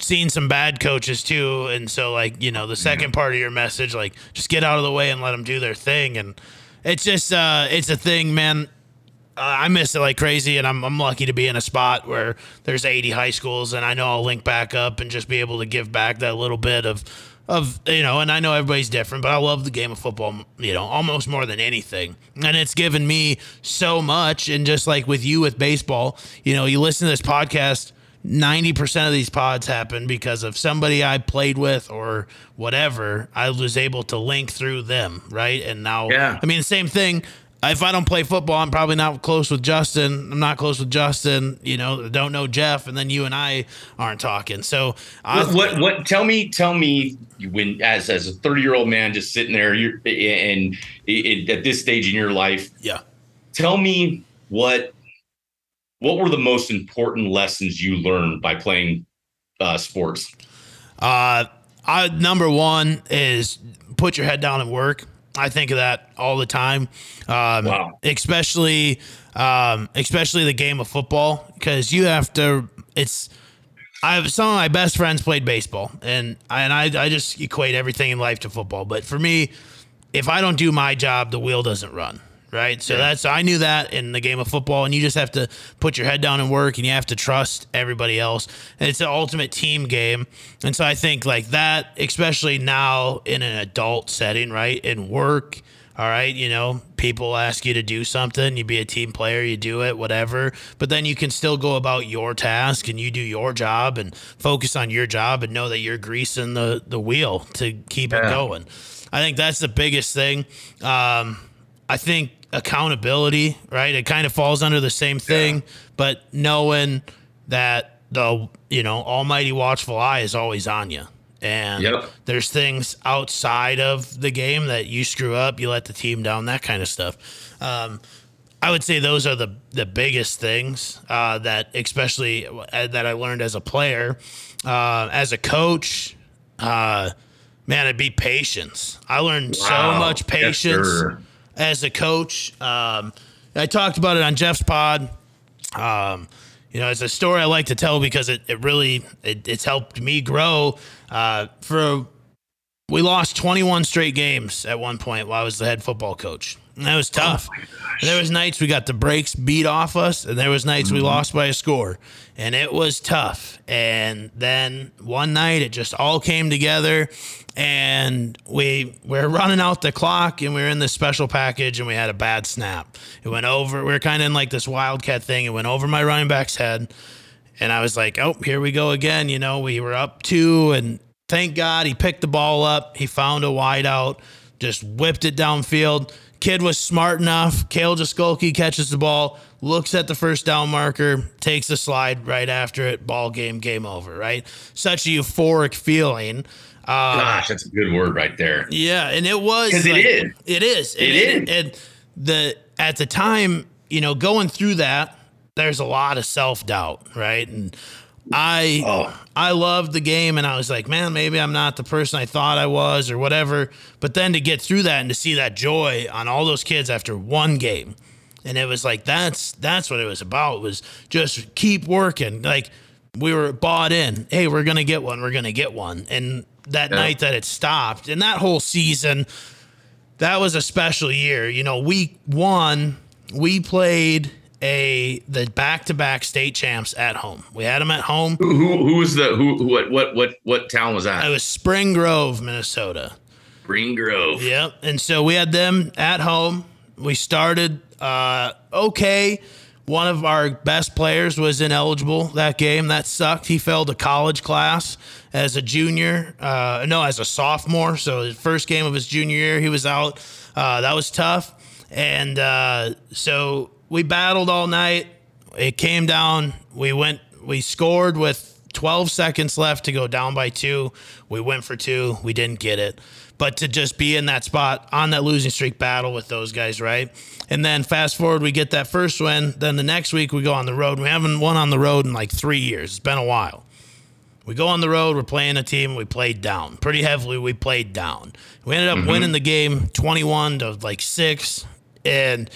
seen some bad coaches too. And so, like, you know, the second part of your message, like, just get out of the way and let them do their thing. And it's just, uh, it's a thing, man. Uh, I miss it like crazy, and I'm, I'm lucky to be in a spot where there's 80 high schools, and I know I'll link back up and just be able to give back that little bit of, of you know. And I know everybody's different, but I love the game of football, you know, almost more than anything. And it's given me so much. And just like with you with baseball, you know, you listen to this podcast. 90% of these pods happen because of somebody I played with or whatever. I was able to link through them, right? And now, Yeah. I mean, same thing. If I don't play football, I'm probably not close with Justin. I'm not close with Justin. You know, don't know Jeff, and then you and I aren't talking. So, I, what, what what tell me tell me when as as a 30 year old man just sitting there you're and, and at this stage in your life Yeah, tell me what what were the most important lessons you learned by playing uh, sports? Uh, I number one is put your head down and work. I think of that all the time. Um, Wow. Especially, um, especially the game of football because you have to. It's. I have some of my best friends played baseball, and I, and I I just equate everything in life to football. But for me, if I don't do my job, the wheel doesn't run. Right. So that's, I knew that in the game of football, and you just have to put your head down and work, and you have to trust everybody else. And it's an ultimate team game. And so I think like that, especially now in an adult setting, right? In work, all right, you know, people ask you to do something, you be a team player, you do it, whatever. But then you can still go about your task and you do your job and focus on your job and know that you're greasing the, the wheel to keep it going. I think that's the biggest thing. Um, I think accountability, right? It kind of falls under the same thing, but knowing that the you know almighty watchful eye is always on you, and Yep. there's things outside of the game that you screw up, you let the team down, that kind of stuff. Um, I would say those are the the biggest things uh, that, especially uh, that I learned as a player, uh, as a coach. Uh, man, it'd be patience. I learned so Wow. much Yes, patience sir. As a coach. Um, I talked about it on Jeff's pod. Um, you know, it's a story I like to tell because it, it really it, it's helped me grow. Uh, for we lost 21 straight games at one point while I was the head football coach. And that was tough. And there was nights we got the breaks beat off us, and there was nights we lost by a score, and it was tough. And then one night it just all came together, and we we were running out the clock, and we were in this special package, and we had a bad snap. It went over. We were kind of in like this wildcat thing. It went over my running back's head. And I was like, oh, here we go again. You know, we were up two, and thank God he picked the ball up. He found a wide out, just whipped it downfield. Kid was smart enough. Kale Jaskolke catches the ball, looks at the first down marker, takes a slide right after it. Ball game, game over, right? Such a euphoric feeling. Uh, Gosh, that's a good word right there. yeah, and it was 'Cause it like- is. It is. It and. And the at the time, you know, going through that, there's a lot of self doubt, right? And I Oh. I loved the game, and I was like, man, maybe I'm not the person I thought I was, or whatever. But then to get through that and to see that joy on all those kids after one game, and it was like that's that's what it was about was just keep working like we were bought in hey we're gonna get one we're gonna get one and that Yeah. night that it stopped and that whole season that was a special year you know week one we played a the back-to-back state champs at home we had them at home Who who, who was the who, what what what what town was that? it was spring grove minnesota Green Grove. Yep. And so we had them at home. We started uh, okay. One of our best players was ineligible that game. That sucked. He failed a college class as a junior. Uh, no, as a sophomore. So his first game of his junior year, he was out. Uh, that was tough. And uh, so we battled all night. It came down. We went. We scored with 12 seconds left to go down by two. We went for two. We didn't get it. But to just be in that spot on that losing streak battle with those guys, right? And then fast forward, we get that first win. Then the next week we go on the road. We haven't won on the road in like three years. It's been a while. We go on the road. We're playing a team. We played down pretty heavily. We played down. We ended up mm-hmm. winning the game 21 to like six. And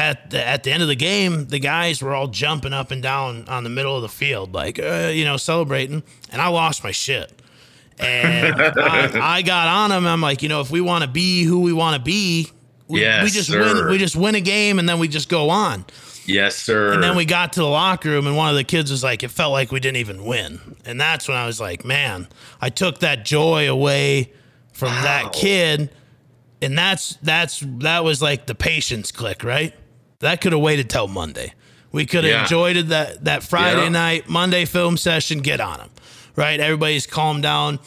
at the, at the end of the game, the guys were all jumping up and down on the middle of the field, like, uh, you know, celebrating. And I lost my shit. And I, I got on them. I'm like, you know, if we want to be who we want to be, we, Yes, we just sir. win. We just win a game and then we just go on. Yes, sir. And then we got to the locker room, and one of the kids was like, "It felt like we didn't even win." And that's when I was like, "Man, I took that joy away from Wow. that kid." And that's that's that was like the patience click, right? That could have waited till Monday. We could have Yeah. enjoyed it that that Friday Yeah. night, Monday film session. Get on them, right? Everybody's calmed down.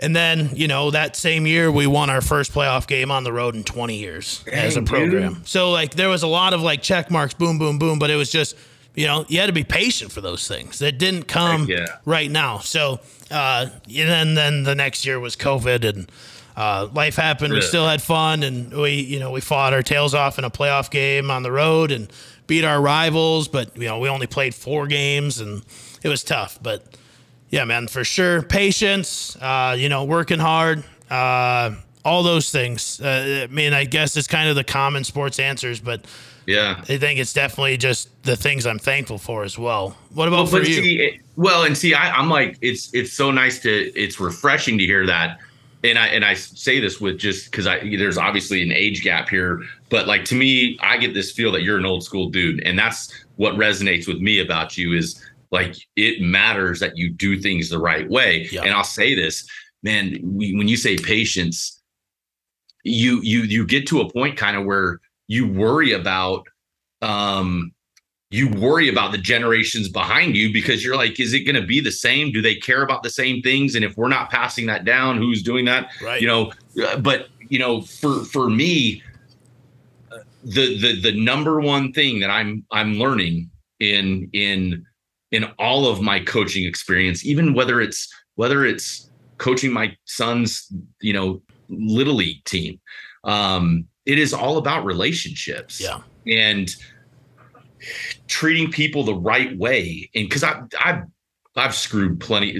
And then, you know, that same year we won our first playoff game on the road in 20 years as a program. dude. So like there was a lot of like check marks, boom, boom, boom, but it was just, you know, you had to be patient for those things. That didn't come yeah. right now. So uh and then then the next year was COVID and uh, life happened. We still had fun, and we you know we fought our tails off in a playoff game on the road and beat our rivals. But you know we only played four games, and it was tough. But yeah, man, for sure, patience. Uh, you know, working hard. Uh, all those things. Uh, I mean, I guess it's kind of the common sports answers, but Yeah. I think it's definitely just the things I'm thankful for as well. What about well, for you? see, it- well, and see, I, I'm like, it's it's so nice to, it's refreshing to hear that, and I and I say this with just because I there's obviously an age gap here, but like to me, I get this feel that you're an old school dude, and that's what resonates with me about you is like it matters that you do things the right way. Yeah. And I'll say this, man, we, when you say patience, you you you get to a point kind of where you worry about um you worry about the generations behind you because you're like, is it going to be the same? Do they care about the same things? And if we're not passing that down, who's doing that? Right. You know, uh, but you know, for for me, uh, the the the number one thing that I'm I'm learning in in in all of my coaching experience, even whether it's whether it's coaching my son's you know little league team, um, it is all about relationships yeah. and treating people the right way. And because I I've I've screwed plenty,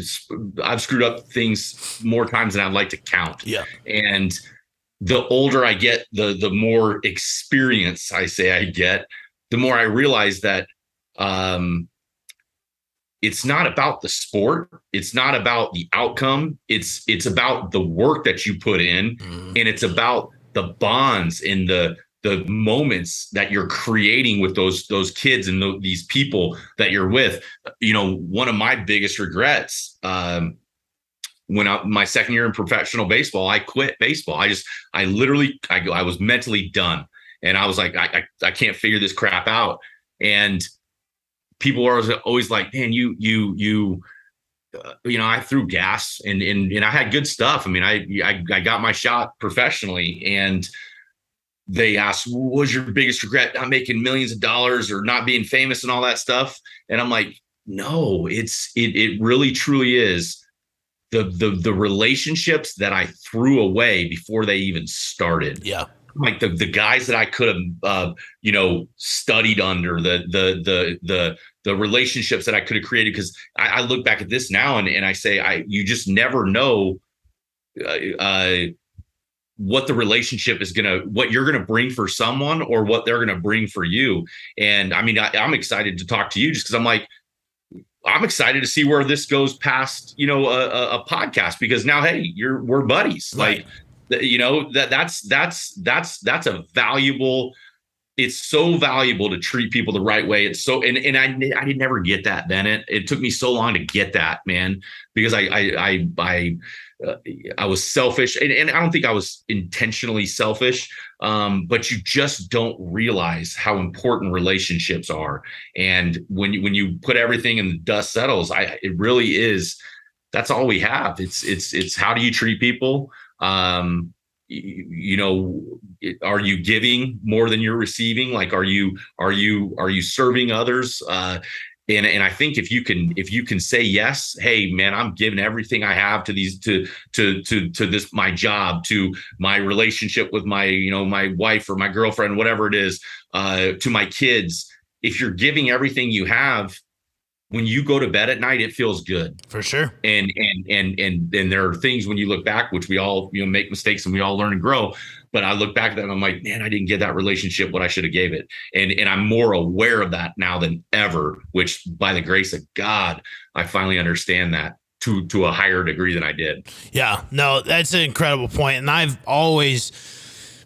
I've screwed up things more times than I'd like to count. Yeah. And the older I get, the the more experience I say I get, the more I realize that um it's not about the sport it's not about the outcome it's it's about the work that you put in Mhm. and it's about the bonds and the the moments that you're creating with those those kids and tho- these people that you're with you know one of my biggest regrets um when I, my second year in professional baseball i quit baseball. I just i literally i, I was mentally done. And i was like I, I i can't figure this crap out. And people are always, always like man you you you uh, you know, I threw gas and and and I had good stuff. I mean, I I, I got my shot professionally, and they asked, "What was your biggest regret? Not making millions of dollars or not being famous and all that stuff?" And I'm like, "No, it's it it really truly is the the the relationships that I threw away before they even started." Yeah. like the the guys that I could have uh, you know studied under the the the the the relationships that I could have created because I, I look back at this now and and I say I you just never know uh, uh, what the relationship is gonna what you're gonna bring for someone or what they're gonna bring for you and I mean I, I'm excited to talk to you just because I'm like I'm excited to see where this goes past you know a, a, a podcast because now hey you're we're buddies Right. like you know that that's that's that's that's a valuable it's so valuable to treat people the right way. It's so and, and i i did never get that bennett. It took me so long to get that man because i i i i, uh, I was selfish. And, and i don't think i was intentionally selfish um, but you just don't realize how important relationships are. And when you when you put everything and the dust settles i it really is that's all we have. It's it's it's how do you treat people? Um you, know are you giving more than you're receiving like are you are you are you serving others uh and and I think if you can if you can say yes, hey man, I'm giving everything I have to these to to to to this my job, to my relationship with my you know my wife or my girlfriend, whatever it is, uh, to my kids. If you're giving everything you have, when you go to bed at night, it feels good. For sure. and and and and and there are things when you look back which we all you know make mistakes and we all learn and grow. But i look back at that and i'm like man i didn't give that relationship what i should have gave it. And and i'm more aware of that now than ever which by the grace of god i finally understand that to to a higher degree than i did. Yeah, no, that's an incredible point, and I've always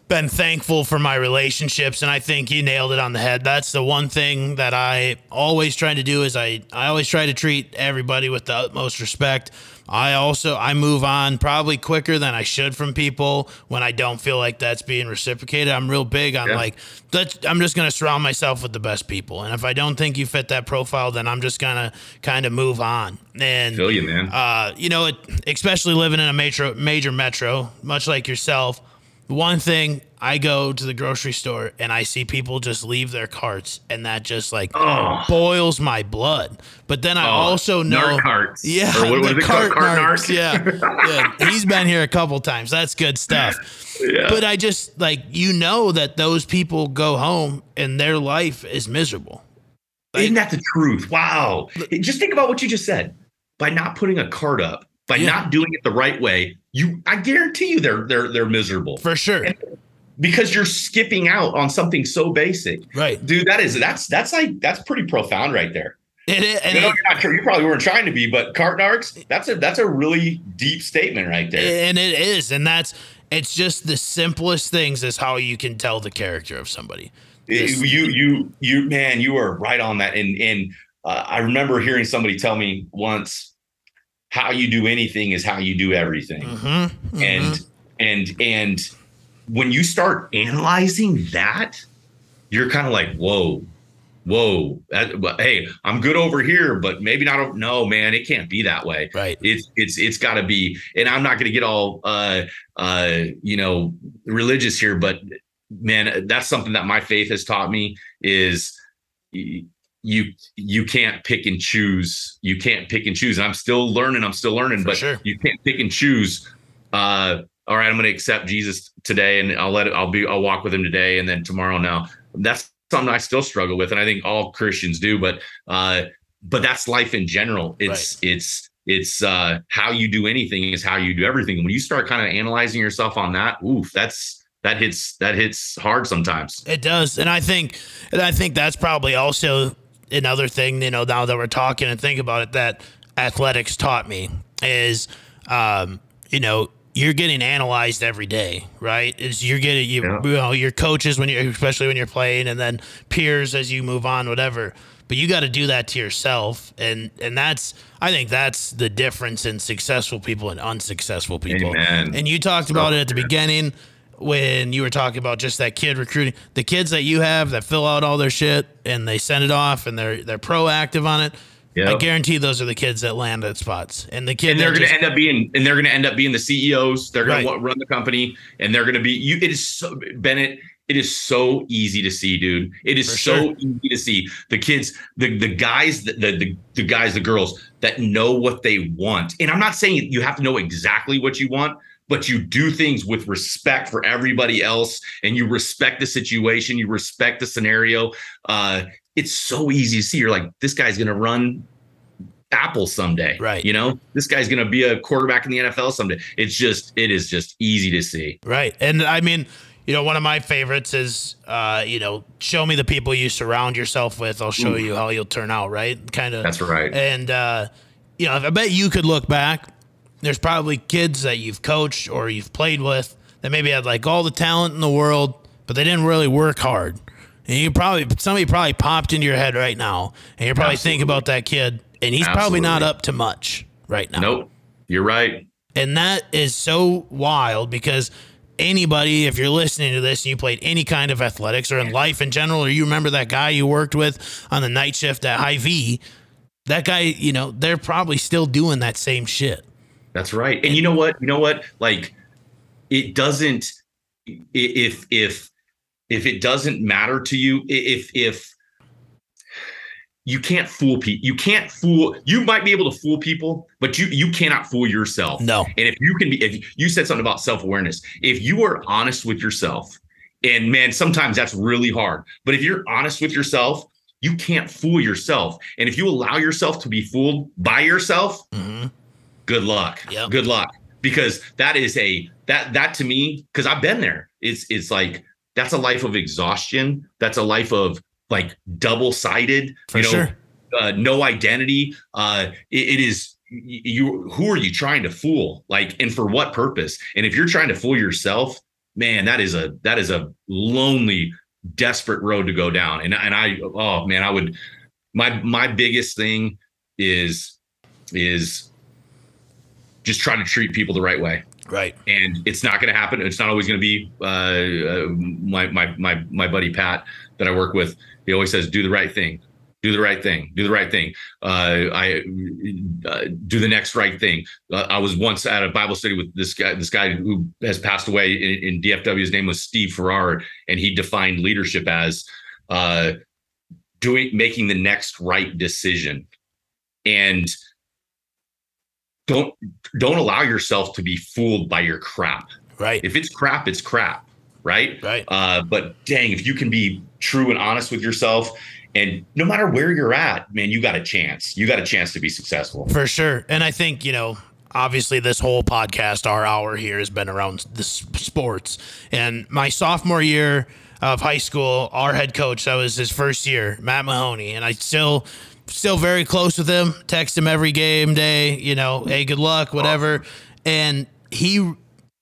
been thankful for my relationships, and I think you nailed it on the head. That's the one thing that I always try to do is I I always try to treat everybody with the utmost respect. I also I move on probably quicker than I should from people when I don't feel like that's being reciprocated. I'm real big on Yeah. like I'm just gonna surround myself with the best people, and if I don't think you fit that profile, then I'm just gonna kind of move on. And feel you man uh, you know, it, especially living in a major major metro, much like yourself. One thing I go to the grocery store and I see people just leave their carts, and that just like Oh. boils my blood. But then I Oh, also know, carts. yeah, Or what was the it called? cart Cart narcs, narc? yeah, yeah. He's been here a couple times. That's good stuff. [LAUGHS] Yeah. But I just like you know that those people go home and their life is miserable. Isn't that the truth? Wow. Just think about what you just said. By not putting a cart up, by Yeah. not doing it the right way, you I guarantee you they're they're they're miserable. For sure. because you're skipping out on something so basic. Right. Dude, that is that's that's like that's pretty profound right there. It, is- and You know, it- you're not you probably weren't trying to be, but cart narcs, that's a that's a really deep statement right there. and it is. And that's it's just the simplest things is how you can tell the character of somebody. This- you you you man, you are right on that. And and uh, I remember hearing somebody tell me once, how you do anything is how you do everything. Mhm, mhm. and and and when you start analyzing that you're kind of like whoa whoa that, but, hey i'm good over here but maybe not no man it can't be that way right. it's it's it's got to be and i'm not going to get all uh uh you know religious here but man that's something that my faith has taught me is you you can't pick and choose you can't pick and choose. And i'm still learning i'm still learning For but sure. you can't pick and choose uh all right i'm going to accept jesus today and i'll let it i'll be i'll walk with him today and then tomorrow now. That's something i still struggle with and i think all christians do but uh but that's life in general. It's it's it's uh how you do anything is how you do everything. When you start kind of analyzing yourself on that oof that's that hits that hits hard sometimes. It does, and I think, and I think that's probably also another thing. You know, now that we're talking and think about it, that athletics taught me is, um, you know, you're getting analyzed every day, right? Is you're getting you, Yeah. you know your coaches when you, especially when you're playing, and then peers as you move on, whatever. But you got to do that to yourself, and and that's I think that's the difference in successful people and unsuccessful people. Amen. And you talked about it at the beginning when you were talking about just that kid recruiting the kids that you have that fill out all their shit and they send it off and they're they're proactive on it. I guarantee those are the kids that land at spots. And the kid and they're going to end up being and they're going to end up being the CEOs. They're going Right. to run the company, and they're going to be you. It is so Bennett. It is so easy to see, dude. It is For so sure. easy to see the kids, the the guys, the the the guys, the girls that know what they want. And I'm not saying you have to know exactly what you want, but you do things with respect for everybody else, and you respect the situation, you respect the scenario. Uh, it's so easy to see. You're like, this guy's going to run Apple someday. Right. You know, this guy's going to be a quarterback in the NFL someday. It's just, it is just easy to see. Right. And I mean, you know, one of my favorites is, uh, you know, show me the people you surround yourself with. I'll show Oof. you how you'll turn out. Right. Kind of. That's right. And, uh, you know, I bet you could look back. There's probably kids that you've coached or you've played with that maybe had like all the talent in the world, but they didn't really work hard. And you probably, somebody probably popped into your head right now. And you're probably thinking about that kid and he's probably not up to much right now. Nope. You're right. And that is so wild because anybody, if you're listening to this and you played any kind of athletics or in life in general, or you remember that guy you worked with on the night shift at Hy-Vee, that guy, you know, they're probably still doing that same shit. That's right. And you know what? You know what? Like, it doesn't, if, if, if it doesn't matter to you, if, if, you can't fool people. You can't fool. You might be able to fool people, but you you cannot fool yourself. No. And if you can be, if you said something about self awareness, if you are honest with yourself, and man, sometimes that's really hard. But if you're honest with yourself, you can't fool yourself. And if you allow yourself to be fooled by yourself, hmm good luck. Yep. Good luck. Because that is a that that to me, because I've been there. It's it's like that's a life of exhaustion. That's a life of like double sided. For you know, sure. uh, no identity. Uh, it, it is y- you. Who are you trying to fool? Like, and for what purpose? And if you're trying to fool yourself, man, that is a that is a lonely, desperate road to go down. And and I, oh man, I would. My my biggest thing is is just try to treat people the right way Right. and it's not going to happen. It's not always going to be uh, uh, my my my my buddy Pat that I work with. He always says, "Do the right thing." do the right thing, do the right thing. Uh, I uh, do the next right thing. Uh, I was once at a Bible study with this guy, this guy who has passed away in, in DFW. His name was Steve Farrar, and he defined leadership as uh, doing, making the next right decision, and don't don't allow yourself to be fooled by your crap. Right. If it's crap, it's crap. Right. Right. Uh, but dang, if you can be true and honest with yourself and no matter where you're at, man, you got a chance. You got a chance to be successful. For sure. And I think, you know, obviously this whole podcast, our hour here has been around the sports. And my sophomore year of high school, our head coach, that was his first year, Matt Mahoney. And I still still very close with him. Text him every game day, you know, hey, good luck, whatever. And he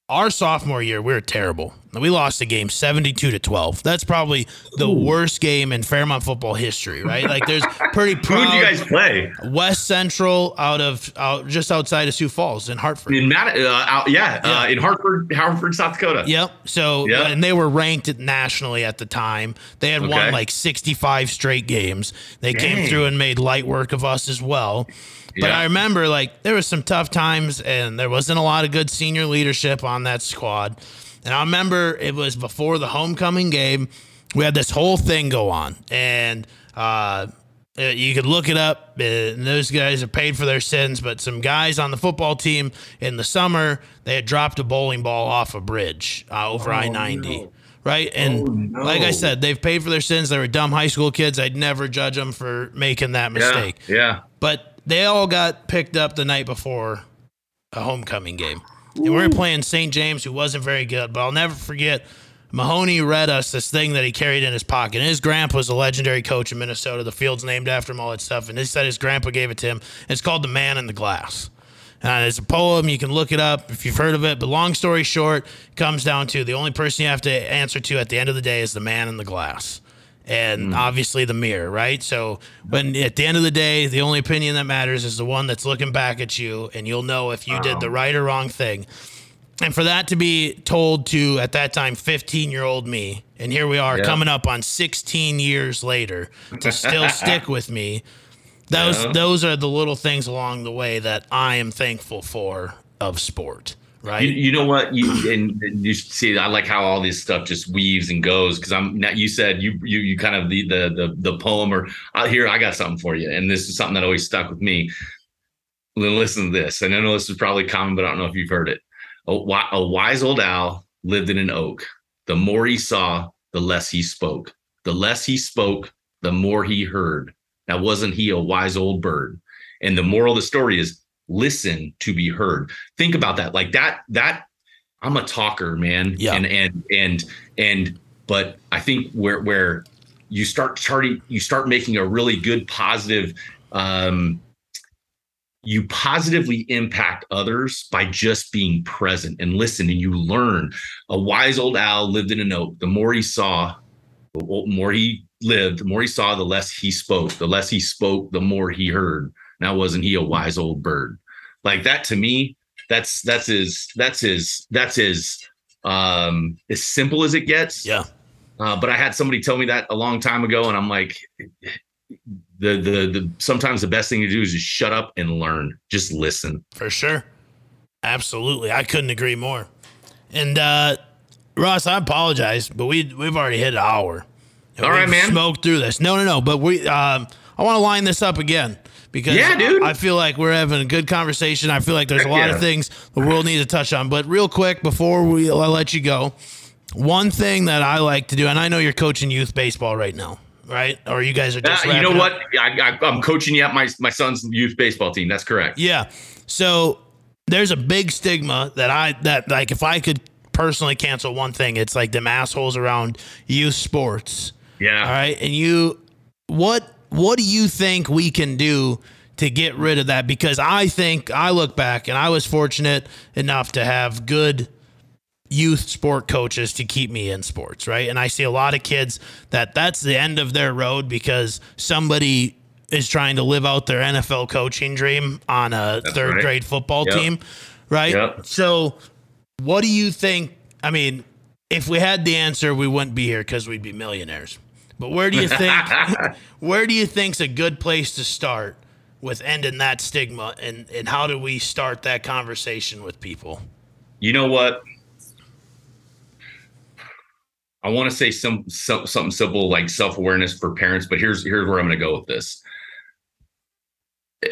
our sophomore year, we were terrible. We lost the game 72 to 12. That's probably the Ooh. worst game in Fairmont football history, right? Like there's pretty proud. [LAUGHS] Who did you guys play? West Central out of out just outside of Sioux Falls in Hartford. In Matt, uh, out, yeah, yeah. Uh, in Hartford, Hartford, South Dakota. Yep. So yep. and they were ranked nationally at the time. They had okay. won like 65 straight games. They Dang. came through and made light work of us as well. But yeah. I remember like there was some tough times and there wasn't a lot of good senior leadership on that squad. And I remember it was before the homecoming game. We had this whole thing go on, and uh, uh you could look it up. And those guys have paid for their sins. But some guys on the football team in the summer they had dropped a bowling ball off a bridge uh, over oh, I ninety. No right? And oh, no. like I said, they've paid for their sins. They were dumb high school kids. I'd never judge them for making that mistake. Yeah. yeah. But they all got picked up the night before a homecoming game. And we were playing St. James, who wasn't very good, but I'll never forget. Mahoney read us this thing that he carried in his pocket. And his grandpa was a legendary coach in Minnesota. The field's named after him, all that stuff. And he said his grandpa gave it to him. It's called The Man in the Glass. And it's a poem. You can look it up if you've heard of it. But long story short, comes down to the only person you have to answer to at the end of the day is the man in the glass and mm. obviously the mirror, right? So when at the end of the day, the only opinion that matters is the one that's looking back at you, and you'll know if you did the right or wrong thing. And for that to be told to at that time 15 year old me, and here we are coming up on 16 years later to still [LAUGHS] stick with me. Those those are the little things along the way that I am thankful for of sport right? You, you, know what? You and, and, you see, I like how all this stuff just weaves and goes because I'm. not. You said you you you kind of the the the, the poem or uh, here I got something for you, and this is something that always stuck with me. Listen to this, and I know this is probably common, but I don't know if you've heard it. A, a wise old owl lived in an oak. The more he saw, the less he spoke. The less he spoke, the more he heard. Now, wasn't he a wise old bird? And the moral of the story is listen to be heard. Think about that. Like that, that I'm a talker, man. Yeah. And and and and but I think where where you start charting, you start making a really good positive um you positively impact others by just being present and listen and you learn. A wise old owl lived in an oak. The more he saw, the more he lived, the more he saw, the less he spoke. The less he spoke, the more he heard. Now wasn't he a wise old bird? Like that to me, that's that's his that's his that's his um as simple as it gets. Yeah. Uh, but I had somebody tell me that a long time ago, and I'm like, the the the sometimes the best thing to do is just shut up and learn. Just listen. For sure. Absolutely. I couldn't agree more. And uh Ross, I apologize, but we we've already hit an hour. All right, man. Smoked through this. No, no, no. But we um I want to line this up again because yeah, dude. I, feel like we're having a good conversation. I feel like there's a lot yeah. of things the world needs to touch on. But real quick, before we I let you go, one thing that I like to do, and I know you're coaching youth baseball right now, right? Or you guys are just. Uh, you know what? I, am coaching you at my my son's youth baseball team. That's correct. Yeah. So there's a big stigma that I that like if I could personally cancel one thing, it's like them assholes around youth sports. Yeah. All right. And you, what what do you think we can do to get rid of that? Because I think I look back and I was fortunate enough to have good youth sport coaches to keep me in sports, right? And I see a lot of kids that that's the end of their road because somebody is trying to live out their NFL coaching dream on a that's third right. grade football yep. team, right? Yep. So, what do you think? I mean, if we had the answer, we wouldn't be here because we'd be millionaires. But where do you think [LAUGHS] where do you think's a good place to start with ending that stigma and and how do we start that conversation with people? You know what? I want to say some, some something simple like self-awareness for parents, but here's here's where I'm going to go with this.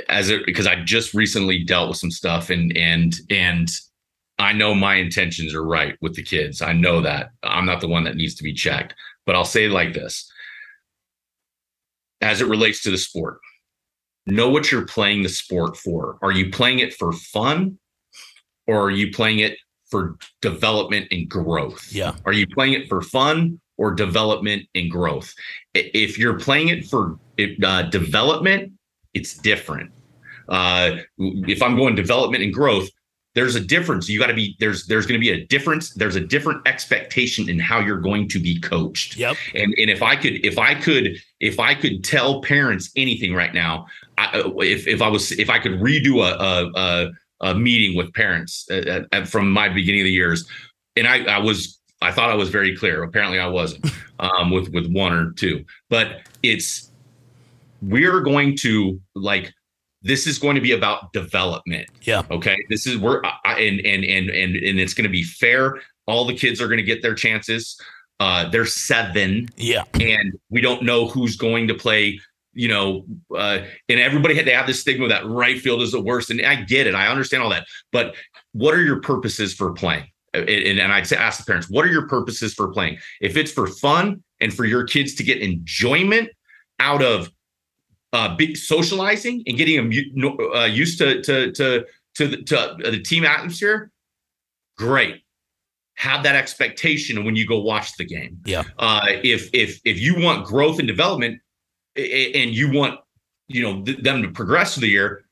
As it because I just recently dealt with some stuff and and and I know my intentions are right with the kids. I know that. I'm not the one that needs to be checked. But I'll say it like this. As it relates to the sport, know what you're playing the sport for. Are you playing it for fun or are you playing it for development and growth? Yeah. Are you playing it for fun or development and growth? If you're playing it for uh, development, it's different. Uh, if I'm going development and growth, there's a difference. You got to be there's there's going to be a difference. There's a different expectation in how you're going to be coached. Yep. And and if I could if I could if I could tell parents anything right now, I, if if I was if I could redo a a, a, a meeting with parents uh, uh, from my beginning of the years, and I I was I thought I was very clear. Apparently I wasn't [LAUGHS] um, with with one or two, but it's we're going to like this is going to be about development. Yeah. Okay. This is where and and and and and it's going to be fair. All the kids are going to get their chances. Uh, they're seven. Yeah. And we don't know who's going to play. You know, uh, and everybody had to have this stigma that right field is the worst. And I get it. I understand all that. But what are your purposes for playing? And, and I'd say ask the parents, what are your purposes for playing? If it's for fun and for your kids to get enjoyment out of uh, socializing and getting them uh, used to to to to the, to the team atmosphere, great. Have that expectation when you go watch the game. Yeah. Uh, if if if you want growth and development, and you want you know them to progress through the year,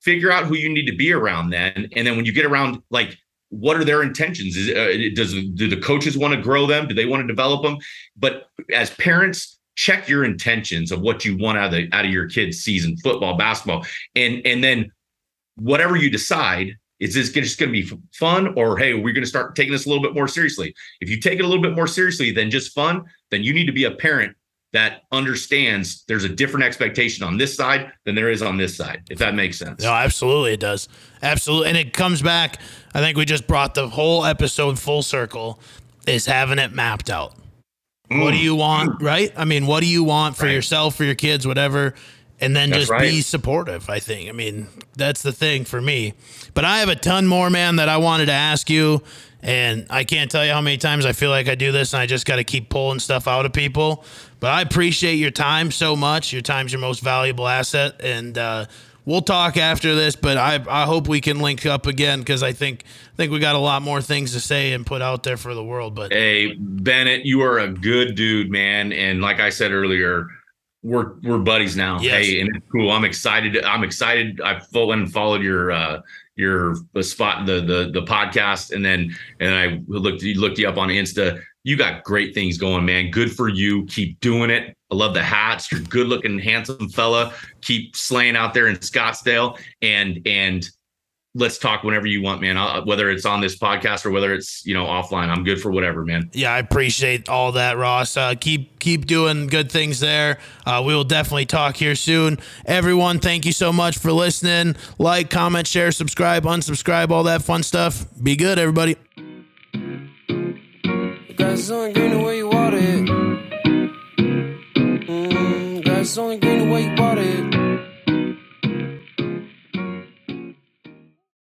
figure out who you need to be around then, and then when you get around like what are their intentions? Is, uh, does do the coaches want to grow them? Do they want to develop them? But as parents, check your intentions of what you want out of the, out of your kids' season, football, basketball, and and then whatever you decide is this just going to be fun or hey we're going to start taking this a little bit more seriously? If you take it a little bit more seriously than just fun then you need to be a parent that understands there's a different expectation on this side than there is on this side if that makes sense. No absolutely it does. Absolutely and it comes back i think we just brought the whole episode full circle is having it mapped out Mm. What do you want, right? I mean, what do you want for right. yourself, for your kids, whatever? And then that's just right. be supportive, I think. I mean, that's the thing for me. But I have a ton more, man, that I wanted to ask you. And I can't tell you how many times I feel like I do this and I just got to keep pulling stuff out of people. But I appreciate your time so much. Your time's your most valuable asset. And uh, we'll talk after this, but I, I hope we can link up again because I think I think we got a lot more things to say and put out there for the world. But hey, Bennett, you are a good dude, man. And like I said earlier, we're we're buddies now. Yes. Hey, and it's cool. I'm excited. I'm excited. I went and followed your uh your the spot the the the podcast and then and I looked you looked you up on Insta. You got great things going, man. Good for you. Keep doing it. I love the hats. You're good looking, handsome fella. Keep slaying out there in Scottsdale. And and let's talk whenever you want, man. I'll, whether it's on this podcast or whether it's you know offline, I'm good for whatever, man. Yeah, I appreciate all that, Ross. Uh, keep keep doing good things there. Uh, we will definitely talk here soon. Everyone, thank you so much for listening. Like, comment, share, subscribe, unsubscribe, all that fun stuff. Be good, everybody. Grass only green the way you water it. Mm, grass only green the way you water it.